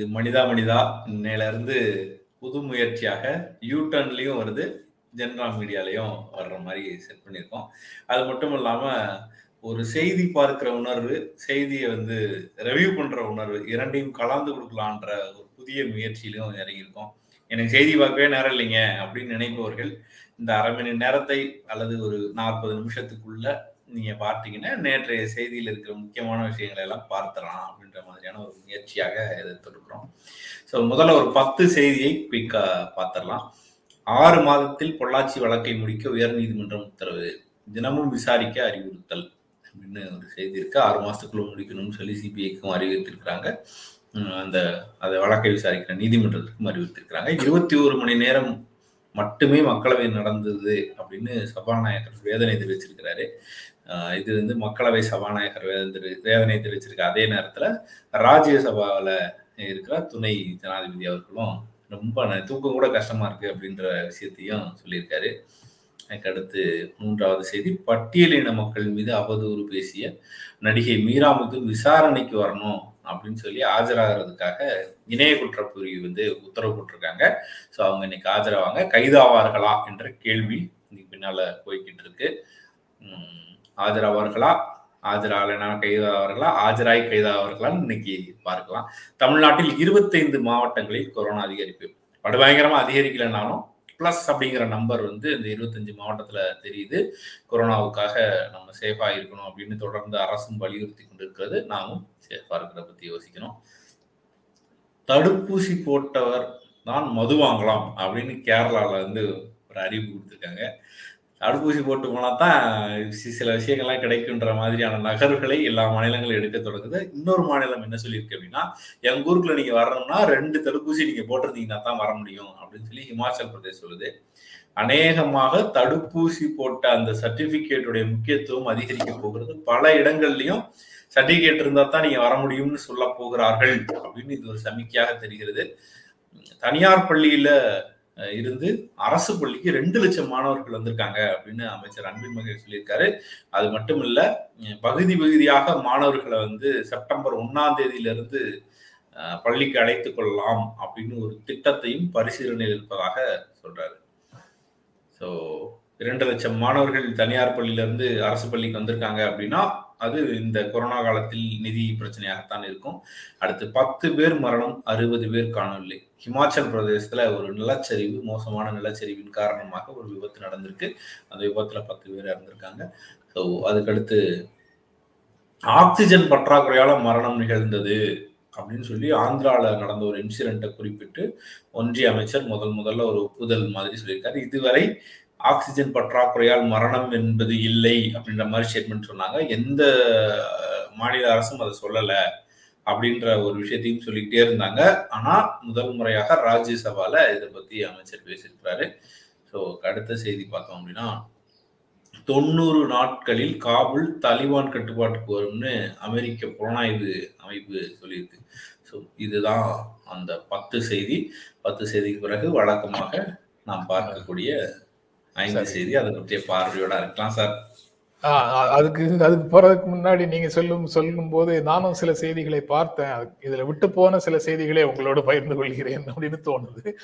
இது மனிதா மனிதா இன்னையிலேருந்து புது முயற்சியாக யூடர்ன்லேயும் வருது ஜென்ரா மீடியாலையும் வர்ற மாதிரி செட் பண்ணியிருக்கோம். அது மட்டும் இல்லாம ஒரு செய்தி பார்க்கிற உணர்வு செய்தியை வந்து ரெவியூ பண்ற உணர்வு இரண்டையும் கலந்து கொடுக்கலான்ற ஒரு புதிய முயற்சியிலும் இறங்கியிருக்கோம். எனக்கு செய்தி பார்க்கவே நேரம் இல்லைங்க அப்படின்னு நினைப்பவர்கள் இந்த அரை மணி நேரத்தை அல்லது ஒரு நாற்பது நிமிஷத்துக்குள்ள நீங்க பார்த்தீங்கன்னா நேற்றைய செய்தியில் இருக்கிற முக்கியமான விஷயங்களை எல்லாம் பார்த்துடலாம் அப்படின்ற மாதிரியான ஒரு முயற்சியாக எதிர்த்திருக்கிறோம் ஸோ முதல்ல ஒரு பத்து செய்தியை குயிக்கா பார்த்துடலாம். ஆறு மாதத்தில் பொள்ளாச்சி வழக்கை முடிக்க உயர்நீதிமன்றம் உத்தரவு. தினமும் விசாரிக்க அறிவுறுத்தல் அப்படின்னு ஒரு செய்தி இருக்கு. ஆறு மாசத்துக்குள்ள முடிக்கணும்னு சொல்லி சிபிஐக்கும் அறிவித்திருக்கிறாங்க அந்த அதை வழக்கை விசாரிக்கிற நீதிமன்றத்திற்கும் அறிவித்திருக்கிறாங்க இருபத்தி ஒரு மணி நேரம் மட்டுமே மக்களவை நடந்தது அப்படின்னு சபாநாயகர் வேதனை தெரிவிச்சிருக்கிறாரு. இது வந்து மக்களவை சபாநாயகர் வேதனை வேதனை தெரிவிச்சிருக்க அதே நேரத்துல ராஜ்யசபாவில் இருக்கிற துணை ஜனாதிபதி அவர்களும் ரொம்ப தூக்கம் கூட கஷ்டமா இருக்கு அப்படின்ற விஷயத்தையும் சொல்லியிருக்காரு. அடுத்து மூன்றாவது செய்தி பட்டியலின மக்கள் மீது அவதூறு பேசிய நடிகை மீராமுக்கு விசாரணைக்கு வரணும் அப்படின்னு சொல்லி ஆஜராகிறதுக்காக இணைய குற்றப்பிரிவு வந்து உத்தரவு போட்டிருக்காங்க. ஸோ அவங்க இன்னைக்கு ஆஜராவாங்க. கைதாவார்களா என்ற கேள்வி இன்னைக்கு பின்னால போய்கிட்டு இருக்கு. ஆஜராவார்களா ஆஜராகலைனா கைதாவார்களா? ஆஜராய் கைதாவார்களான்னு இன்னைக்கு பார்க்கலாம். தமிழ்நாட்டில் இருபத்தைந்து மாவட்டங்களில் கொரோனா அதிகரிப்பு. படுபயங்கரமா அதிகரிக்கலைனாலும் பிளஸ் அப்படிங்கிற நம்பர் வந்து இந்த இருபத்தஞ்சு மாவட்டத்துல தெரியுது. கொரோனாவுக்காக நம்ம சேஃபா இருக்கணும் அப்படின்னு தொடர்ந்து அரசும் வலியுறுத்தி கொண்டிருக்கிறது. நாமும் சேஃபா இருக்கிறத பத்தி யோசிக்கணும். தடுப்பூசி போட்டவர் தான் மது வாங்கலாம் அப்படின்னு கேரளால வந்து ஒரு அறிவு கொடுத்துருக்காங்க. தடுப்பூசி போட்டு போனா தான் சில விஷயங்கள்லாம் கிடைக்குன்ற மாதிரியான நகர்வுகளை எல்லா மாநிலங்களும் எடுக்க தொடங்குது. இன்னொரு மாநிலம் என்ன சொல்லியிருக்கு அப்படின்னா எங்க ஊருக்குள்ள நீங்க வரணும்னா ரெண்டு தடுப்பூசி நீங்க போட்டிருந்தீங்கன்னா தான் வர முடியும் அப்படின்னு சொல்லி ஹிமாச்சல் பிரதேஷ் சொல்லுது. அநேகமாக தடுப்பூசி போட்ட அந்த சர்டிபிகேட்டுடைய முக்கியத்துவம் அதிகரிக்க போகிறது. பல இடங்கள்லயும் சர்டிபிகேட் இருந்தா தான் நீங்க வர முடியும்னு சொல்ல போகிறார்கள் அப்படின்னு இது ஒரு சமிக்கையாக தெரிகிறது. தனியார் பள்ளியில இருந்து அரசு பள்ளிக்கு ரெண்டு லட்சம் மாணவர்கள் வந்திருக்காங்க அப்படின்னு அமைச்சர் அன்பின் மகேஷ் சொல்லியிருக்காரு. அது மட்டும் இல்ல பகுதி பகுதியாக மாணவர்களை வந்து செப்டம்பர் ஒன்னாம் தேதியிலிருந்து பள்ளிக்கு அழைத்துக் கொள்ளலாம் அப்படின்னு ஒரு திட்டத்தையும் பரிசீலனையில் இருப்பதாக சொல்றாரு. ஸோ இரண்டு லட்சம் மாணவர்கள் தனியார் பள்ளியிலிருந்து அரசு பள்ளிக்கு வந்திருக்காங்க அப்படின்னா அது இந்த கொரோனா காலத்தில் நிதி பிரச்சனையாகத்தான் இருக்கும். அடுத்து பத்து பேர் மரணம் அறுபது பேர் காணவில்லை. ஹிமாச்சல் பிரதேசத்துல ஒரு நிலச்சரிவு மோசமான நிலச்சரிவின் காரணமாக ஒரு விபத்து நடந்திருக்கு. அந்த விபத்துல பத்து பேர் இறந்திருக்காங்க. ஸோ அதுக்கடுத்து ஆக்சிஜன் பற்றாக்குறையால மரணம் நிகழ்ந்தது அப்படின்னு சொல்லி ஆந்திரால நடந்த ஒரு இன்சிடென்ட்டை குறிப்பிட்டு ஒன்றிய அமைச்சர் முதல் முதல்ல ஒரு ஒப்புதல் மாதிரி சொல்லியிருக்காரு. இதுவரை ஆக்சிஜன் பற்றாக்குறையால் மரணம் என்பது இல்லை அப்படின்ற மாதிரி ஸ்டேட்மெண்ட் சொன்னாங்க. எந்த மாநில அரசும் அதை சொல்லலை. அப்படின்ற ஒரு விஷயத்தையும் சொல்லிக்கிட்டே இருந்தாங்க. ஆனா முதல் முறையாக ராஜ்யசபால இதை பத்தி அமைச்சர் பேசியிருக்கிறாரு. ஸோ அடுத்த செய்தி பார்த்தோம் அப்படின்னா தொண்ணூறு நாட்களில் காபுல் தாலிபான் கட்டுப்பாட்டுக்கு வரும்னு அமெரிக்க புலனாய்வு அமைப்பு சொல்லியிருக்கு. ஸோ இதுதான் அந்த பத்து செய்தி. பத்து செய்திக்கு பிறகு வழக்கமாக நாம் பார்க்கக்கூடிய ஐந்து செய்தி. அதை பற்றிய பார்வையோட இருக்கலாம் சார். அதுக்கு அதுக்கு போறதுக்கு முன்னாடி நீங்க சொல்லும் சொல்லும் போது நானும் சில செய்திகளை பார்த்தேன். இதுல விட்டு போன சில செய்திகளை உங்களோட பகிர்ந்து கொள்கிறேன் அப்படின்னு தோணுது.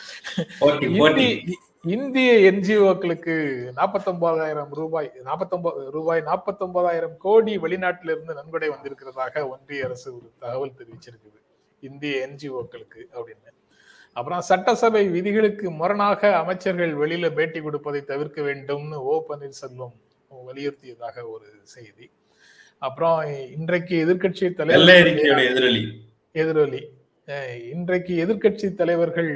இந்திய என்ஜிஓக்களுக்கு நாற்பத்தொன்பதாயிரம் ரூபாய் நாற்பத்தொன்பது ரூபாய் நாற்பத்தொன்பதாயிரம் கோடி வெளிநாட்டிலிருந்து நன்கொடை வந்திருக்கிறதாக ஒன்றிய அரசு ஒரு தகவல் தெரிவிச்சிருக்குது. இந்திய என்ஜிஓக்களுக்கு அப்படின்னு. அப்புறம் சட்டசபை விதிகளுக்கு முரணாக அமைச்சர்கள் வெளியில பேட்டி கொடுப்பதை தவிர்க்க வேண்டும்னு ஓ பன்னீர்செல்வம் வலியுறுத்தியதாக ஒரு செய்தி. அப்புறம் இன்றைக்கு எதிர்கட்சி தலைவர் எதிரொலி. எதிரொலி. இன்றைக்கு எதிர்கட்சி தலைவர்கள்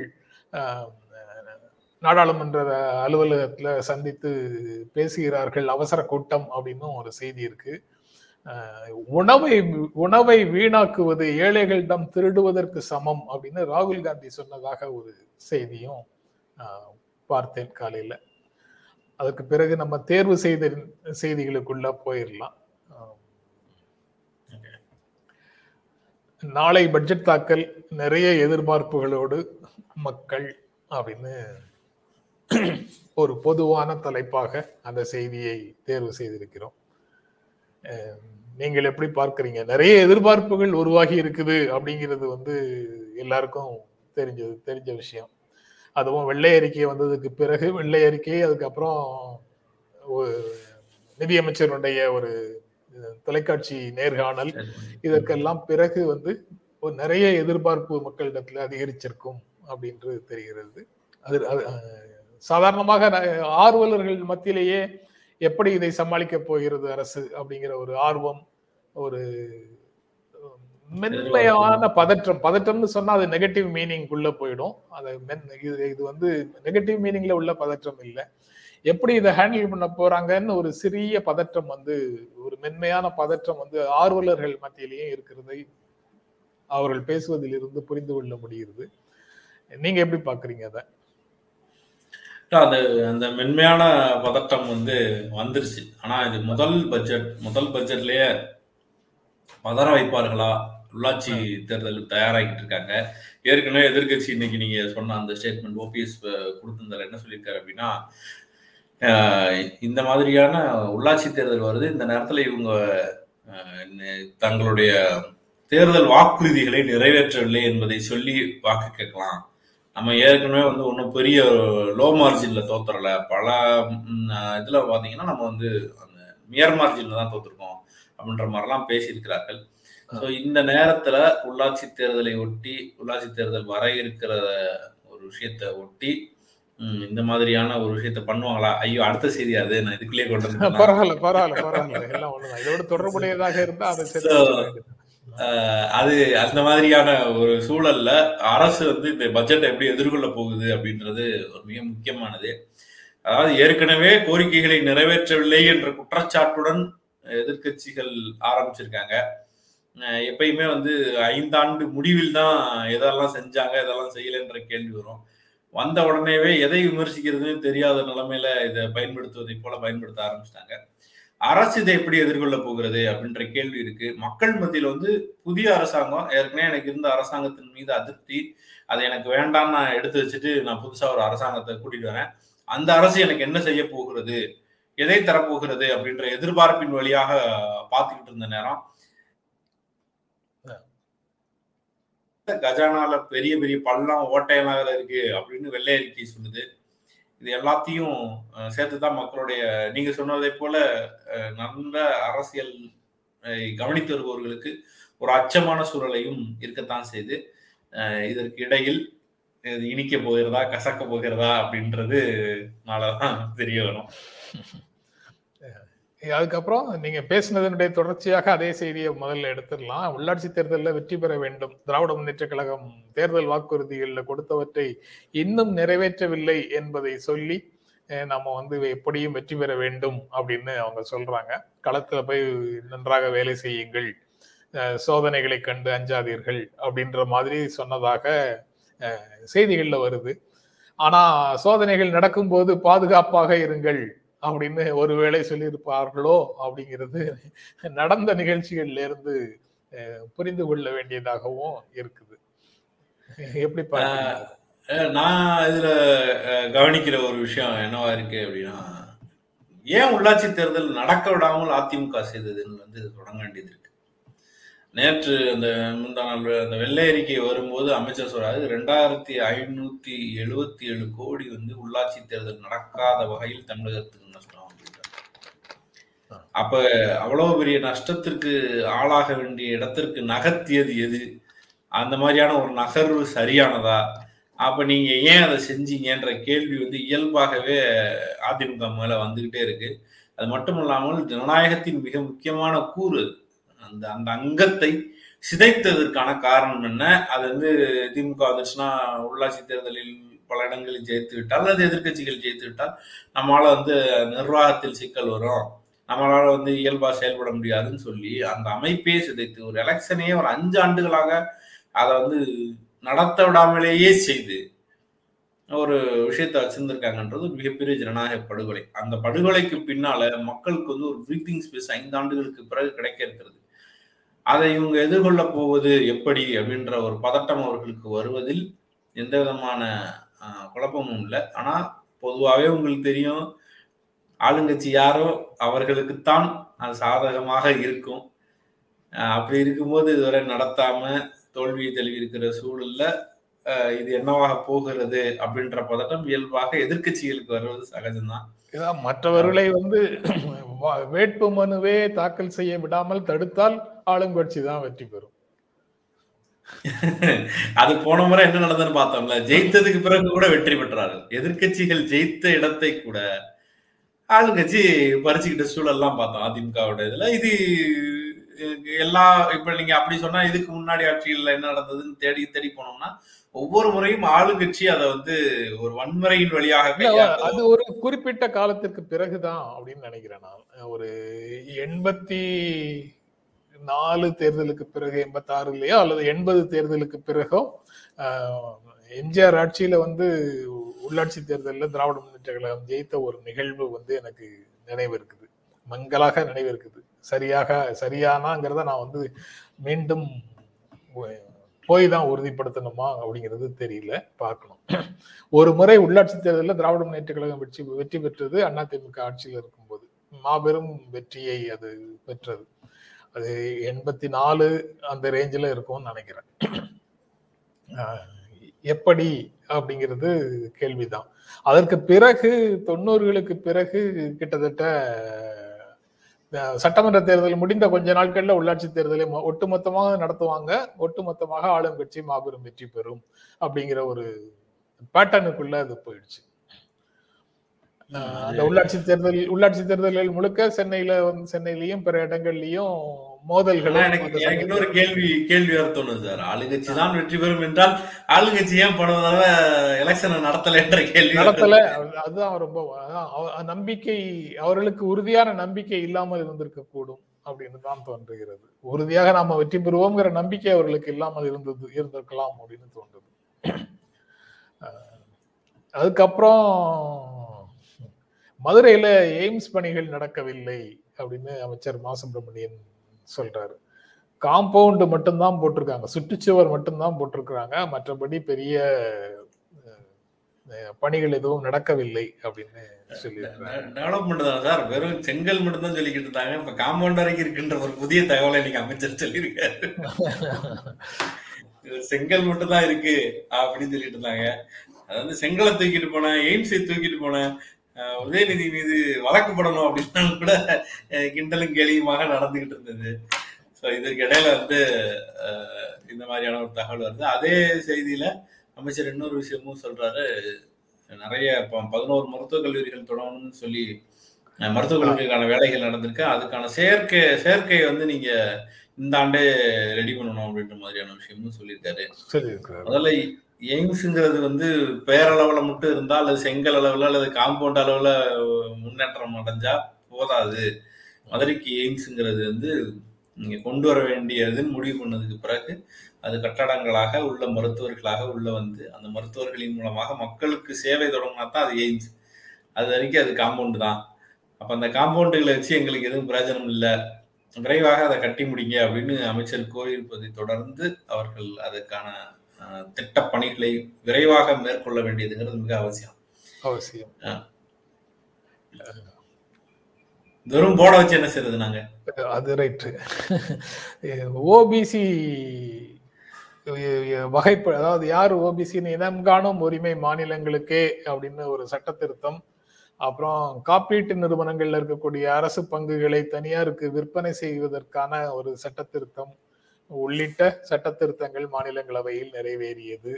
நாடாளுமன்ற அலுவலகத்துல சந்தித்து பேசுகிறார்கள் அவசர கூட்டம் அப்படின்னும் ஒரு செய்தி இருக்கு. உணவை உணவை வீணாக்குவது ஏழைகளிடம் திருடுவதற்கு சமம் அப்படின்னு ராகுல் காந்தி சொன்னதாக ஒரு செய்தியும் பார்த்தேன் காலையில. அதற்கு பிறகு நம்ம தேர்வு செய்த செய்திகளுக்குள்ள போயிடலாம் நாளை பட்ஜெட் தாக்கல் நிறைய எதிர்பார்ப்புகளோடு மக்கள் அப்படின்னு ஒரு பொதுவான தலைப்பாக அந்த செய்தியை தேர்வு செய்திருக்கிறோம். நீங்கள் எப்படி பார்க்குறீங்க? நிறைய எதிர்பார்ப்புகள் உருவாகி இருக்குது அப்படிங்கிறது வந்து எல்லாருக்கும் தெரிஞ்சது தெரிஞ்ச விஷயம். அதுவும் வெள்ளை அறிக்கை வந்ததுக்கு பிறகு வெள்ளை அறிக்கை அதுக்கப்புறம் ஒரு நிதியமைச்சருடைய ஒரு தொலைக்காட்சி நேர்காணல் இதற்கெல்லாம் பிறகு வந்து ஒரு நிறைய எதிர்பார்ப்பு மக்களிடத்துல அதிகரிச்சிருக்கும் அப்படின்று தெரிகிறது. அது சாதாரணமாக ஆர்வலர்கள் மத்தியிலேயே எப்படி இதை சமாளிக்க போகிறது அரசு அப்படிங்கிற ஒரு ஆர்வம் ஒரு மென்மையான பதற்றம். பதற்றம்னு சொன்னா அது நெகட்டிவ் மீனிங் உள்ள போயிடும். அது மென் இது இது வந்து நெகட்டிவ் மீனிங்ல உள்ள பதற்றம் இல்லை. எப்படி இதை ஹேண்டில் பண்ண போறாங்கன்னு ஒரு சிறிய பதற்றம் வந்து ஒரு மென்மையான பதற்றம் வந்து ஆர்வலர்கள் மத்தியிலேயும் இருக்கிறதை அவர்கள் பேசுவதில் இருந்து புரிந்து கொள்ள முடிகிறது. நீங்க எப்படி பாக்குறீங்க அதை? அந்த அந்த மென்மையான பதட்டம் வந்து வந்துருச்சு. ஆனா இது முதல் பட்ஜெட் முதல் பட்ஜெட்லயே பதற வைப்பார்களா? உள்ளாட்சி தேர்தல் தயாராகிட்டு இருக்காங்க. ஏற்கனவே எதிர்க்கட்சி இன்னைக்கு நீங்க சொன்ன அந்த ஸ்டேட்மெண்ட் ஓபிஎஸ் கொடுத்திருந்தால என்ன சொல்லியிருக்காரு அப்படின்னா இந்த மாதிரியான உள்ளாட்சி தேர்தல் வருது. இந்த நேரத்துல இவங்க தங்களுடைய தேர்தல் வாக்குறுதிகளை நிறைவேற்றவில்லை என்பதை சொல்லி வாக்கு கேட்கலாம். நம்ம ஏற்கனவே வந்து ஒன்றும் பெரிய லோ மார்ஜின்ல தோத்துறல பல இதுல பாத்தீங்கன்னா நம்ம வந்து அந்த மியர் மார்ஜின்ல தான் தோத்துருக்கோம் அப்படின்ற மாதிரிலாம் பேசியிருக்கிறார்கள். ஸோ இந்த நேரத்துல உள்ளாட்சி தேர்தலை ஒட்டி உள்ளாட்சி தேர்தல் வர இருக்கிற ஒரு விஷயத்தை ஒட்டி இந்த மாதிரியான ஒரு விஷயத்த பண்ணுவாங்களா? ஐயோ அடுத்த செய்தி அது. நான் இதுக்குள்ளேயே கொண்டு வந்துட்டேனா? பரவாயில்ல பரவாயில்ல பரவாயில்ல. எல்லாம் ஒண்ணுதான். இதோட தொடர்புடையதாக இருந்தா அதை அது அந்த மாதிரியான ஒரு சூழல்ல அரசு வந்து இந்த பட்ஜெட்டை எப்படி எதிர்கொள்ள போகுது அப்படின்றது ஒரு மிக முக்கியமானது. அதாவது ஏற்கனவே கோரிக்கைகளை நிறைவேற்றவில்லை என்ற குற்றச்சாட்டுடன் எதிர்க்கட்சிகள் ஆரம்பிச்சிருக்காங்க. எப்பயுமே வந்து ஐந்தாண்டு முடிவில் தான் எதெல்லாம் செஞ்சாங்க எதெல்லாம் செய்யலைன்ற கேள்வி வரும். வந்த உடனேவே எதை விமர்சிக்கிறதுன்னு தெரியாத நிலைமையில இதை பயன்படுத்துவதை போல பயன்படுத்த ஆரம்பிச்சிட்டாங்க. அரசு இதை எப்படி எதிர்கொள்ள போகிறது அப்படின்ற கேள்வி இருக்கு. மக்கள் மத்தியில் வந்து புதிய அரசாங்கம் ஏற்கனவே எனக்கு இருந்த அரசாங்கத்தின் மீது அதிருப்தி. அதை எனக்கு வேண்டாம்னு நான் எடுத்து வச்சுட்டு நான் புதுசாக ஒரு அரசாங்கத்தை கூட்டிட்டு வரேன். அந்த அரசு எனக்கு என்ன செய்ய போகிறது எதை தரப்போகிறது அப்படின்ற எதிர்பார்ப்பின் வழியாக பார்த்துக்கிட்டு இருந்த நேரம். கஜானால பெரிய பெரிய பள்ளம் ஓட்டையெல்லாம் இருக்கு அப்படின்னு வெள்ளை அறிக்கை சொல்லுது. இது எல்லாத்தையும் சேர்த்துதான் மக்களுடைய நீங்க சொன்னதை போல நல்ல அரசியல் கவனித்து வருபவர்களுக்கு ஒரு அச்சமான சூழலையும் இருக்கத்தான் செய்து இதற்கு இடையில் இது இனிக்க போகிறதா கசக்க போகிறதா அப்படின்றது நாளதான் தெரிய வரும். அதுக்கப்புறம் நீங்க பேசினதனுடைய தொடர்ச்சியாக அதே செய்தியை முதல்ல எடுத்துடலாம். உள்ளாட்சி தேர்தலில் வெற்றி பெற வேண்டும். திராவிட முன்னேற்ற கழகம் தேர்தல் வாக்குறுதிகளில் கொடுத்தவற்றை இன்னும் நிறைவேற்றவில்லை என்பதை சொல்லி நம்ம வந்து எப்படியும் வெற்றி பெற வேண்டும் அப்படின்னு அவங்க சொல்றாங்க. களத்துல போய் நன்றாக வேலை செய்யுங்கள். சோதனைகளை கண்டு அஞ்சாதீர்கள் அப்படின்ற மாதிரி சொன்னதாக செய்திகளில் செய்திகள்ல வருது. ஆனா சோதனைகள் நடக்கும்போது பாதுகாப்பாக இருங்கள். அப்படின்னு ஒருவேளை சொல்லியிருப்பார்களோ அப்படிங்கிறது நடந்த நிகழ்ச்சிகள்ல இருந்து புரிந்து கொள்ள வேண்டியதாகவும் இருக்குது. எப்படி நான் இதுல கவனிக்கிற ஒரு விஷயம் என்னவா இருக்கு அப்படின்னா ஏன் உள்ளாட்சி தேர்தல் நடக்க விடாமல் அதிமுக செய்ததுன்னு வந்து தொடங்க வேண்டியது இருக்கு. நேற்று அந்த முந்தா நாள் அந்த வெள்ளை அறிக்கை வரும்போது அமைச்சர் சொல்றாரு ரெண்டாயிரத்தி ஐநூத்தி எழுபத்தி ஏழு கோடி வந்து உள்ளாட்சி தேர்தல் நடக்காத வகையில் தமிழகத்துக்கு நஷ்டம் அப்ப அவ்வளவு பெரிய நஷ்டத்திற்கு ஆளாக வேண்டிய இடத்திற்கு நகர்த்தியது எது? அந்த மாதிரியான ஒரு நகர்வு சரியானதா? அப்ப நீங்க ஏன் அதை செஞ்சீங்கன்ற கேள்வி வந்து இயல்பாகவே அதிமுக மேல வந்துகிட்டே இருக்கு. அது மட்டும் இல்லாமல் ஜனநாயகத்தின் மிக முக்கியமான கூறு அது. அந்த அந்த அங்கத்தை சிதைத்ததற்கான காரணம் என்ன? அது வந்து திமுக வந்துச்சுன்னா உள்ளாட்சி தேர்தலில் பல இடங்களில் ஜெயித்து விட்டால் அல்லது எதிர்க்கட்சிகள் ஜெயித்து விட்டால் நம்மளால வந்து நிர்வாகத்தில் சிக்கல் வரும். நம்மளால வந்து இயல்பா செயல்பட முடியாதுன்னு சொல்லி அந்த அமைப்பே சிதைத்து ஒரு எலெக்ஷனையே ஒரு அஞ்சு ஆண்டுகளாக அதை வந்து நடத்த விடாமலேயே செய்து ஒரு விஷயத்த வச்சிருந்திருக்காங்கன்றது மிகப்பெரிய ஜனநாயக படுகொலை. அந்த படுகொலைக்கு பின்னால மக்களுக்கு வந்து ஒரு பிரீத்திங் ஸ்பேஸ் ஐந்து ஆண்டுகளுக்கு பிறகு கிடைக்க இருக்கிறது. அதை இவங்க எதிர்கொள்ள போவது எப்படி அப்படின்ற ஒரு பதட்டம் அவர்களுக்கு வருவதில் எந்த விதமான குழப்பமும் இல்லை. ஆனா பொதுவாகவே உங்களுக்கு தெரியும் ஆளுங்கட்சி யாரோ அவர்களுக்குத்தான் அது சாதகமாக இருக்கும். அப்படி இருக்கும்போது இதுவரை நடத்தாம தோல்வியை தழுவி இருக்கிற சூழல்ல இது என்னவாக போகிறது அப்படின்ற பதட்டம் இயல்பாக எதிர்க்கட்சிகளுக்கு வருவது சகஜம்தான். மற்றவர்களை வந்து வேட்பு மனுவே தாக்கல் செய்ய விடாமல் தடுத்தால் ஆளுங்கட்சி தான் வெற்றி பெறும். அது போன முறை என்ன நடந்ததுன்னு பார்த்தோம்ல ஜெயித்ததுக்கு பிறகு கூட வெற்றி பெற்றார்கள். எதிர்க்கட்சிகள் ஜெயித்த இடத்தை கூட ஆளுங்கட்சி பறிச்சுக்கிட்ட சூழல்லாம் பார்த்தோம் அதிமுகவோட இதுல. இது எல்லா இப்ப நீங்க அப்படி சொன்னா இதுக்கு முன்னாடி ஆட்சிகள்ல என்ன நடந்ததுன்னு தேடி தேடி போனோம்னா ஒவ்வொரு முறையும் ஆளுங்கட்சி அதை வந்து ஒரு வன்முறையின் வழியாக இல்ல, கையாண்டதும் அது ஒரு குறிப்பிட்ட காலத்திற்கு பிறகுதான் அப்படின்னு நினைக்கிறேன் நான். ஒரு எண்பத்தி நாலு தேர்தலுக்கு பிறகு எண்பத்தி இல்லையோ? அல்லது எண்பது தேர்தலுக்கு பிறகோ எம்ஜிஆர் ஆட்சியில வந்து உள்ளாட்சி தேர்தலில் திராவிட முன்னேற்ற கழகம் ஜெயித்த ஒரு நிகழ்வு வந்து எனக்கு நினைவு இருக்குது. மங்களாக நினைவு இருக்குது. சரியாக சரியானாங்கிறத நான் வந்து மீண்டும் போய் தான் உறுதிப்படுத்தணுமா அப்படிங்கிறது தெரியல. பார்க்கணும். ஒரு முறை உள்ளாட்சி தேர்தலில் திராவிட முன்னேற்ற கழகம் வெற்றி வெற்றி பெற்றது அதிமுக ஆட்சியில் இருக்கும்போது. மாபெரும் வெற்றியை அது பெற்றது. அது எண்பத்தி நாலு அந்த ரேஞ்சில் இருக்கும்னு நினைக்கிறேன். எப்படி அப்படிங்கிறது கேள்விதான். அதற்கு பிறகு தொண்ணூறுகளுக்கு பிறகு கிட்டத்தட்ட சட்டமன்ற தேர்தல் முடிந்த கொஞ்ச நாட்கள்ல உள்ளாட்சி தேர்தலை ஒட்டுமொத்தமாக நடத்துவாங்க. ஒட்டுமொத்தமாக ஆளும் கட்சி மாபெரும் வெற்றி பெறும் அப்படிங்கிற ஒரு பேட்டர்னுக்குள்ள அது போயிடுச்சு. அந்த உள்ளாட்சி தேர்தல் உள்ளாட்சி தேர்தல்கள் முழுக்க சென்னையில வந்து சென்னையிலயும் பிற இடங்கள்லயும் மோதல்கள் ஆனா எனக்கு எனக்கு இன்னொரு கேள்வி கேள்வி வர தோணுது சார். ஆளுங்கட்சி தான் வெற்றி பெறும் என்றால் ஆளுங்கட்சி ஏன் தடவை எலெக்ஷனை நடத்தல என்ற கேள்வி நடத்தல. அது- அதுதான் ரொம்ப நம்பிக்கை அவர்களுக்கு உறுதியான நம்பிக்கை இல்லாமல் இருந்திருக்க கூடும் அப்படின்னு தான் தோன்றுகிறது. உறுதியாக நாம வெற்றி பெறுவோங்கிற நம்பிக்கை அவர்களுக்கு இல்லாமல் இருந்தது இருந்திருக்கலாம் அப்படின்னு தோன்றுது. அதுக்கப்புறம் மதுரையில எய்ம்ஸ் பணிகள் நடக்கவில்லை அப்படின்னு அமைச்சர் மா. சுப்பிரமணியன் சொல்றாரு. காம்பவுண்ட் மட்டும்தான் போட்டிருக்காங்க. சுற்றுச்சுவர் மட்டும்தான் போட்டிருக்கிறாங்க. மற்றபடி பெரிய பணிகள் எதுவும் நடக்கவில்லை அப்படின்னு சொல்லி டெவலப்மெண்ட் தானே சார் வெறும் செங்கல் மட்டும் தான் சொல்லிக்கிட்டு இருந்தாங்க. இப்ப காம்பவுண்ட் வரைக்கும் இருக்கின்ற ஒரு புதிய தகவலை நீங்க அமைச்சர் சொல்லியிருக்காரு. செங்கல் மட்டும் தான் இருக்கு அப்படின்னு சொல்லிட்டு இருந்தாங்க. அதாவது செங்கலை தூக்கிட்டு போனேன் எய்ம்ஸை தூக்கிட்டு போனேன். உதயநிதி மீது வழக்கு போடணும் அப்படின்னா கூட கிண்டலும் கேலியுமாக நடந்துகிட்டு இருந்தது. ஸோ இதற்கு இடையில வந்து இந்த மாதிரியான ஒரு தகவல் வருது. அதே செய்தியில அமைச்சர் இன்னொரு விஷயமும் சொல்றாரு. நிறைய பதினோரு மருத்துவக் கல்லூரிகள் தொடங்கணும்னு சொல்லி அஹ், மருத்துவக் கல்லூரிக்கான வேலைகள் நடந்திருக்கு. அதுக்கான சேர்க்கை சேர்க்கையை வந்து நீங்க இந்த ஆண்டே ரெடி பண்ணணும் அப்படின்ற மாதிரியான விஷயமும் சொல்லியிருக்காரு. முதல்ல எய்ம்ஸுங்கிறது வந்து பேரளவில் மட்டும் இருந்தால் அல்லது செங்கல் அளவில் அல்லது காம்பவுண்ட் அளவில் முன்னேற்றம் அடைஞ்சா போதாது. மதுரைக்கு எய்ம்ஸுங்கிறது வந்து நீங்கள் கொண்டு வர வேண்டியதுன்னு முடிவு பண்ணதுக்கு பிறகு அது கட்டடங்களாக உள்ள மருத்துவர்களாக உள்ள வந்து அந்த மருத்துவர்களின் மூலமாக மக்களுக்கு சேவை தொடங்கினா தான் அது எய்ம்ஸ். அது வரைக்கும் அது காம்பவுண்டு தான். அப்போ அந்த காம்பவுண்டுகளை வச்சு எங்களுக்கு எதுவும் பிரயோஜனம் இல்லை. விரைவாக அதை கட்டி முடிங்க அப்படின்னு அமைச்சர் கோரியிருப்பதை தொடர்ந்து அவர்கள் அதற்கான அஹ், திட்டப் பணிகளை விரைவாக மேற்கொள்ள வேண்டியதுங்கிறது மிக அவசியம். அவசியம். வெறும் போர்டை வச்சு என்ன செய்யறது நாங்க? அது ரைட்டு. ஓபிசி வகைப்ப அதாவது யார் ஓபிசின்னு இனம் காணும் உரிமை மாநிலங்களுக்கே அப்படின்னு ஒரு சட்ட திருத்தம் அப்புறம் காப்பீட்டு நிறுவனங்கள்ல இருக்கக்கூடிய அரசு பங்குகளை தனியாருக்கு விற்பனை செய்வதற்கான ஒரு சட்ட திருத்தம் உள்ளிட்ட சட்ட திருத்தங்கள் மாநிலங்களவையில் நிறைவேறியது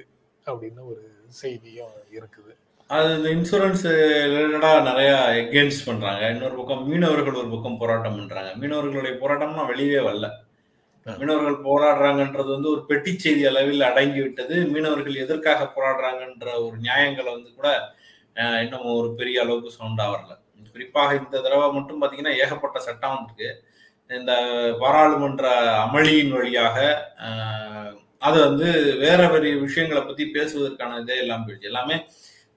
அப்படின்னு ஒரு செய்தியும் இருக்குது. அது இந்த இன்சூரன்ஸ் ரிலேட்டடா நிறைய எகேன்ஸ்ட் பண்றாங்க. இன்னொரு பக்கம் மீனவர்கள் ஒரு பக்கம் போராட்டம் பண்றாங்க. மீனவர்களுடைய போராட்டம்னா வெளியே வரல. மீனவர்கள் போராடுறாங்கன்றது வந்து ஒரு பெட்டி செய்தி அளவில் அடங்கி விட்டது. மீனவர்கள் எதற்காக போராடுறாங்கன்ற ஒரு நியாயங்களை வந்து கூட இன்னும் ஒரு பெரிய அளவுக்கு சவுண்டா வரல. குறிப்பாக இந்த தடவை மட்டும் பாத்தீங்கன்னா ஏகப்பட்ட சட்டம் வந்திருக்கு இந்த பாராளுமன்ற அமளியின் வழியாக அது வந்து வேற வேற விஷயங்களை பத்தி பேசுவதற்கான இதே எல்லாம் போயிடுச்சு. எல்லாமே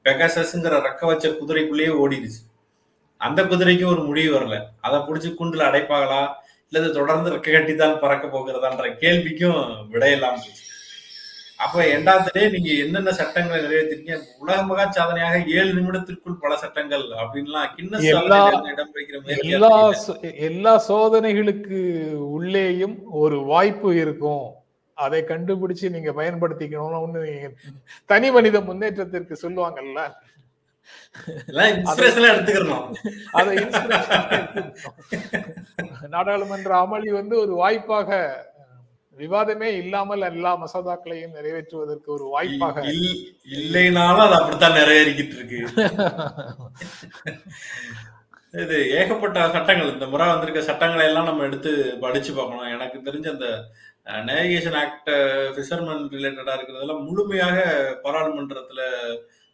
பெகாசஸ்ங்கிற ரெக்க வச்ச குதிரைக்குள்ளேயே ஓடிடுச்சு. அந்த குதிரைக்கும் ஒரு முடிவு வரல. அதை பிடிச்சி குண்டுல அடைப்பாங்களா? இல்லது தொடர்ந்து ரெக்க கட்டித்தான் பறக்க போகிறதான்ற கேள்விக்கும் விடையெல்லாம் போச்சு அப்ப எண்டாவது நீங்க என்னென்ன சட்டங்களை நிறைவேற்றிருக்கீங்க உலக மகா சாதனையாக ஏழு நிமிடத்திற்குள் பல சட்டங்கள் அப்படின்லாம் எல்லா- எல்லா சோதனைகளுக்கு உள்ளேயும் ஒரு வாய்ப்பு இருக்கும். அதை கண்டுபிடிச்சு நீங்க பயன்படுத்திக்கணும்னு நீங்க தனி மனித முன்னேற்றத்திற்கு சொல்லுவாங்கல்ல. நாடாளுமன்ற அமளி வந்து ஒரு வாய்ப்பாக விவாதமே இல்லாமல் எல்லா மசோதாக்களையும் நிறைவேற்றுவதற்கு ஒரு வாய்ப்பாக இல்- இல்லைனாலும் அது அப்படித்தான் நிறைவேறிக்கிட்டு இருக்கு இது ஏகப்பட்ட சட்டங்கள் இந்த முறை வந்திருக்க சட்டங்களை எல்லாம் நம்ம எடுத்து படிச்சு பார்க்கணும். எனக்கு தெரிஞ்ச அந்த நேவிகேஷன் ஆக்ட் ஃபிஷர்மேன் ரிலேட்டடா இருக்கிறதெல்லாம் முழுமையாக பாராளுமன்றத்துல